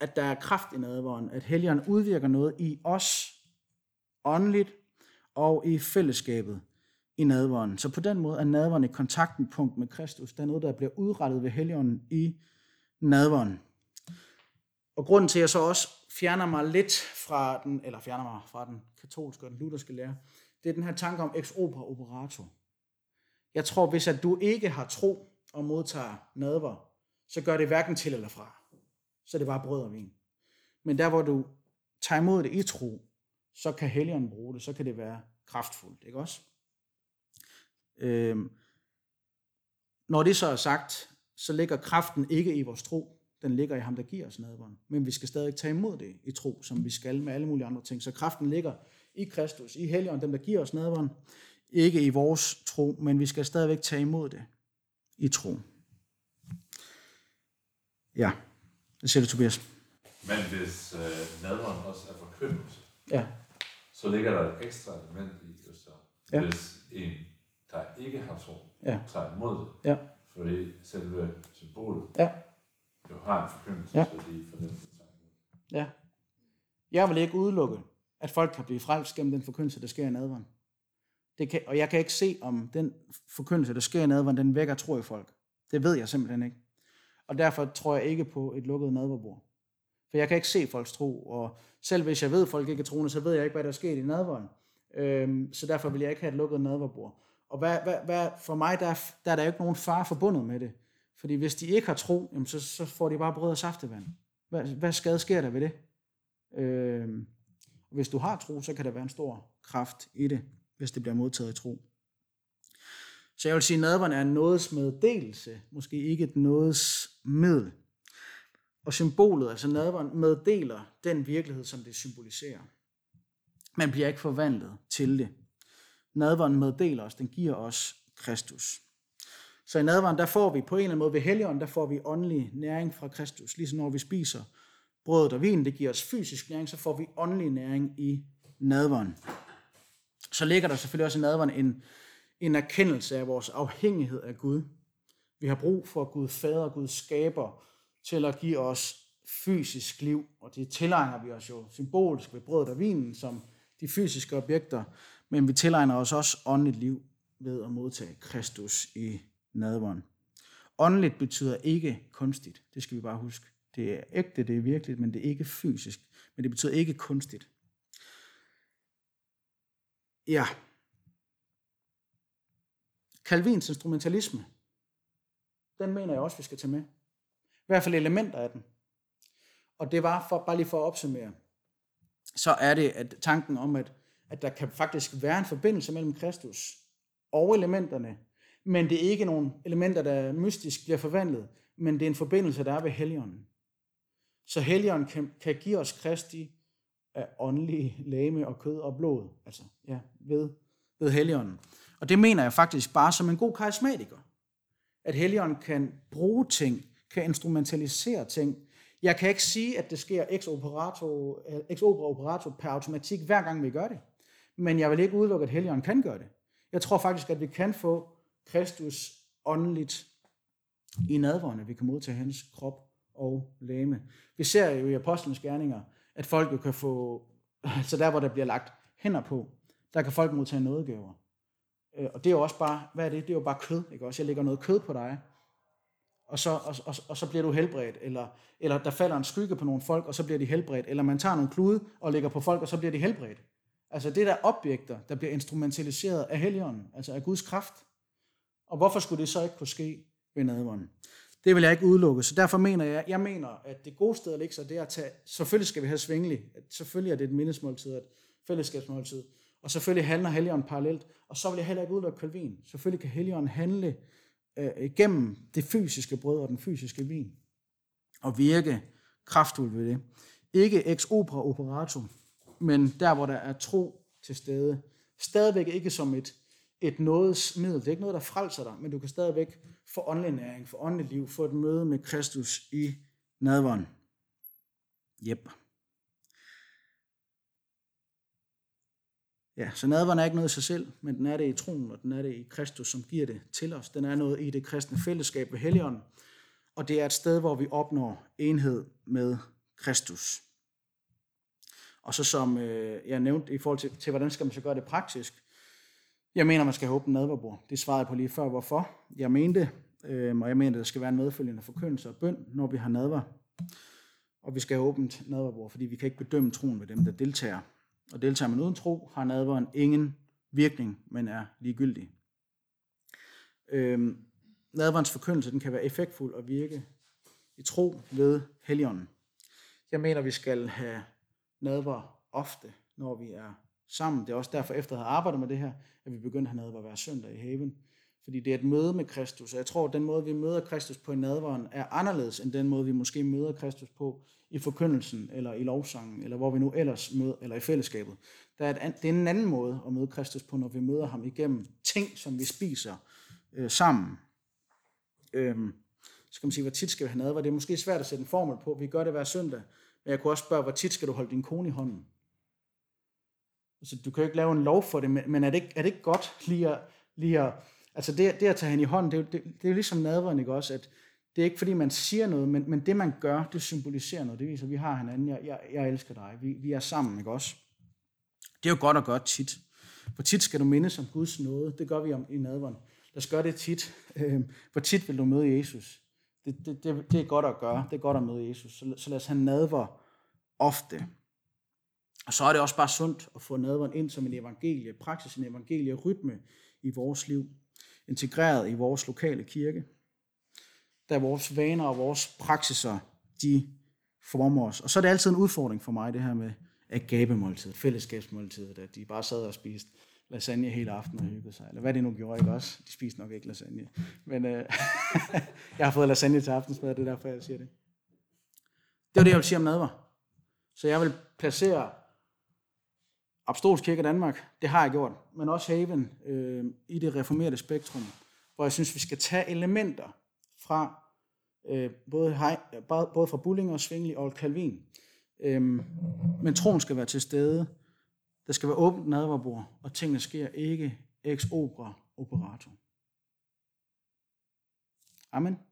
at der er kraft i nadvåren, at helgen udvirker noget i os, åndeligt og i fællesskabet i nadvåren. Så på den måde er nadvåren et kontaktpunkt med Kristus. Der er noget, der bliver udrettet ved helgen i nadvåren. Og grunden til, at jeg så også fjerner mig lidt fra den, eller fjerner mig fra den katolske og den lutherske lære, det er den her tanke om ex opera operato. Jeg tror, hvis at du ikke har tro og modtager nadver, så gør det hverken til eller fra. Så er det bare brød og vin. Men der, hvor du tager imod det i tro, så kan helgen bruge det, så kan det være kraftfuldt, ikke også? Øhm, når det så er sagt, så ligger kraften ikke i vores tro, den ligger i ham, der giver os nadvånd. Men vi skal stadig tage imod det i tro, som vi skal med alle mulige andre ting. Så kraften ligger i Kristus, i Helligånden, dem der giver os nadvånd. Ikke i vores tro, men vi skal stadigvæk tage imod det i tro. Ja, det siger du, Tobias. Men hvis øh, nadveren også er forkyndelse, Ja, så ligger der et ekstra element i det så. Ja. Hvis en, der ikke har tro, Ja. tager imod det, ja, fordi selve symbolet ja, jo har en forkyndelse, Ja. så de for den ja. Jeg vil ikke udelukke, at folk kan blive frelst gennem den forkyndelse, der sker i nadveren. Det kan, og jeg kan ikke se, om den forkyndelse, der sker i nadveren, den vækker tro i folk. Det ved jeg simpelthen ikke. Og derfor tror jeg ikke på et lukket nadverbord. For jeg kan ikke se folks tro, og selv hvis jeg ved, at folk ikke er troende, så ved jeg ikke, hvad der er sket i nadveren. Øhm, så derfor vil jeg ikke have et lukket nadverbord. Og hvad, hvad, hvad, for mig, der, er- der er der jo ikke nogen far forbundet med det. Fordi hvis de ikke har tro, jamen så, så får de bare brød og saftevand. Hvad, hvad skade sker der ved det? Øhm, hvis du har tro, så kan der være en stor kraft i det, hvis det bliver modtaget i tro. Så jeg vil sige, at nadveren er en nådesmeddelelse, måske ikke et nådesmiddel. Og symbolet, altså nadveren, meddeler den virkelighed, som det symboliserer. Man bliver ikke forvandlet til det. Nadveren meddeler os, den giver os Kristus. Så i nadveren, der får vi på en eller anden måde ved helligånden, der får vi åndelig næring fra Kristus. Ligesom når vi spiser brødet og vin, det giver os fysisk næring, så får vi åndelig næring i nadveren. Så ligger der selvfølgelig også i nadveren en, en erkendelse af vores afhængighed af Gud. Vi har brug for Gud fader, Gud skaber, til at give os fysisk liv, og det tilegner vi os jo symbolisk ved brødet og vinen som de fysiske objekter, men vi tilegner os også åndeligt liv ved at modtage Kristus i nadveren. Åndeligt betyder ikke kunstigt, det skal vi bare huske. Det er ægte, det er virkeligt, men det er ikke fysisk. Men det betyder ikke kunstigt. Ja. Calvins instrumentalisme, den mener jeg også, vi skal tage med. I hvert fald elementer af den. Og det var, for, bare lige for at opsummere, så er det at tanken om, at, at der kan faktisk være en forbindelse mellem Kristus og elementerne, men det er ikke nogle elementer, der mystisk bliver forvandlet, men det er en forbindelse, der er ved Helligånden. Så Helligånden kan, kan give os Kristi af åndelige læme og kød og blod, altså ja, ved, ved Helligånden. Og det mener jeg faktisk bare som en god karismatiker, at Helligånden kan bruge ting, kan instrumentalisere ting. Jeg kan ikke sige, at det sker ex operato, ex opera operato per automatik, hver gang vi gør det. Men jeg vil ikke udelukke, at Helligånden kan gøre det. Jeg tror faktisk, at vi kan få Kristus åndeligt i nadvårene. Vi kan modtage hans krop og læme. Vi ser jo i apostlenes gerninger, at folk jo kan få, altså der hvor der bliver lagt hænder på, der kan folk modtage nådegaver. Øh, og det er jo også bare, hvad er det? Det er jo bare kød, ikke også? Jeg lægger noget kød på dig, og så, og, og, og så bliver du helbredt, eller, eller der falder en skygge på nogle folk, og så bliver de helbredt, eller man tager nogle klude og lægger på folk, og så bliver de helbredt. Altså det der objekter, der bliver instrumentaliseret af Helligånden, altså af Guds kraft. Og hvorfor skulle det så ikke kunne ske ved nadvånden? Det vil jeg ikke udelukke, så derfor mener jeg, jeg mener, at det gode sted at ligge sig, det er at tage, selvfølgelig skal vi have svingelig, selvfølgelig er det et mindesmåltid, et fællesskabsmåltid, og selvfølgelig handler Helligånden parallelt, og så vil jeg heller ikke udelukke Calvin. Selvfølgelig kan Helligånden handle øh, igennem det fysiske brød og den fysiske vin, og virke kraftfuldt ved det. Ikke ex opera operatum, men der, hvor der er tro til stede. Stadigvæk ikke som et, et nådesmiddel. Det er ikke noget, der frelser dig, men du kan stadigvæk få åndelig næring, få åndelig liv, få et møde med Kristus i nadvånd. Jep. Ja, så nadveren er ikke noget i sig selv, men den er det i troen, og den er det i Kristus, som giver det til os. Den er noget i det kristne fællesskab ved Helligånden, og det er et sted, hvor vi opnår enhed med Kristus. Og så som øh, jeg nævnte i forhold til, til, hvordan skal man så gøre det praktisk, jeg mener, man skal have åbent nadverbord. Det svarede jeg på lige før, hvorfor. Jeg mente, øh, og jeg mener, der skal være en medfølgende forkyndelse og bøn, når vi har nadver. Og vi skal have åbent nadverbord, fordi vi kan ikke bedømme troen ved dem, der deltager. Og deltager man uden tro, har nadveren ingen virkning, men er ligegyldig. Øh, nadverens forkyndelse den kan være effektfuld og virke i tro ved helligånden. Jeg mener, vi skal have nadver ofte, når vi er sammen. Det er også derfor, efter at have arbejdet med det her, at vi begyndte at have nadver hver søndag i haven. Fordi det er et møde med Kristus, og jeg tror, at den måde, vi møder Kristus på i nadveren, er anderledes end den måde, vi måske møder Kristus på i forkyndelsen, eller i lovsangen, eller hvor vi nu ellers møder, eller i fællesskabet. Der er et, det er en anden måde at møde Kristus på, når vi møder ham igennem ting, som vi spiser øh, sammen. Øhm, så kan man sige, hvor tit skal vi have nadver? Det er måske svært at sætte en formel på. Vi gør det hver søndag. Men jeg kunne også spørge, hvor tit skal du holde din kone i hånden? Altså, du kan jo ikke lave en lov for det, men er det ikke, er det ikke godt lige at, lige at altså det, det at tage hende i hånden, det, det, det er jo ligesom nadveren, ikke også, at det er ikke fordi, man siger noget, men, men det man gør, det symboliserer noget. Det viser, at vi har hinanden. Jeg, jeg, jeg elsker dig. Vi, vi er sammen, ikke også? Det er jo godt at gøre tit. Hvor tit skal du mindes om Guds nåde? Det gør vi om i nadveren. Lad os gøre det tit. Øhm, hvor tit vil du møde Jesus? Det, det, det, det er godt at gøre. Det er godt at møde Jesus. Så, så lad os have nadver ofte. Og så er det også bare sundt at få nadveren ind som en evangelie, praksis en evangelie rytme i vores liv, integreret i vores lokale kirke, der vores vaner og vores praksiser, de former os. Og så er det altid en udfordring for mig, det her med agabemåltid, fællesskabsmåltid, at de bare sad og spiste lasagne hele aftenen og hyggede sig. Eller hvad det nu gjorde, ikke også? De spiste nok ikke lasagne. Men øh, jeg har fået lasagne til aftensmad, det er derfor, jeg siger det. Det var det, jeg ville sige om nadver. Så jeg vil placere Apostolsk Kirke Danmark, det har jeg gjort, men også Haven øh, i det reformerede spektrum, hvor jeg synes, vi skal tage elementer fra øh, både, hej, både fra fra Bullinger, Svingli og Calvin. Øhm, men troen skal være til stede. Der skal være åbent nadverbord, og tingene sker ikke ex opera operato. Amen.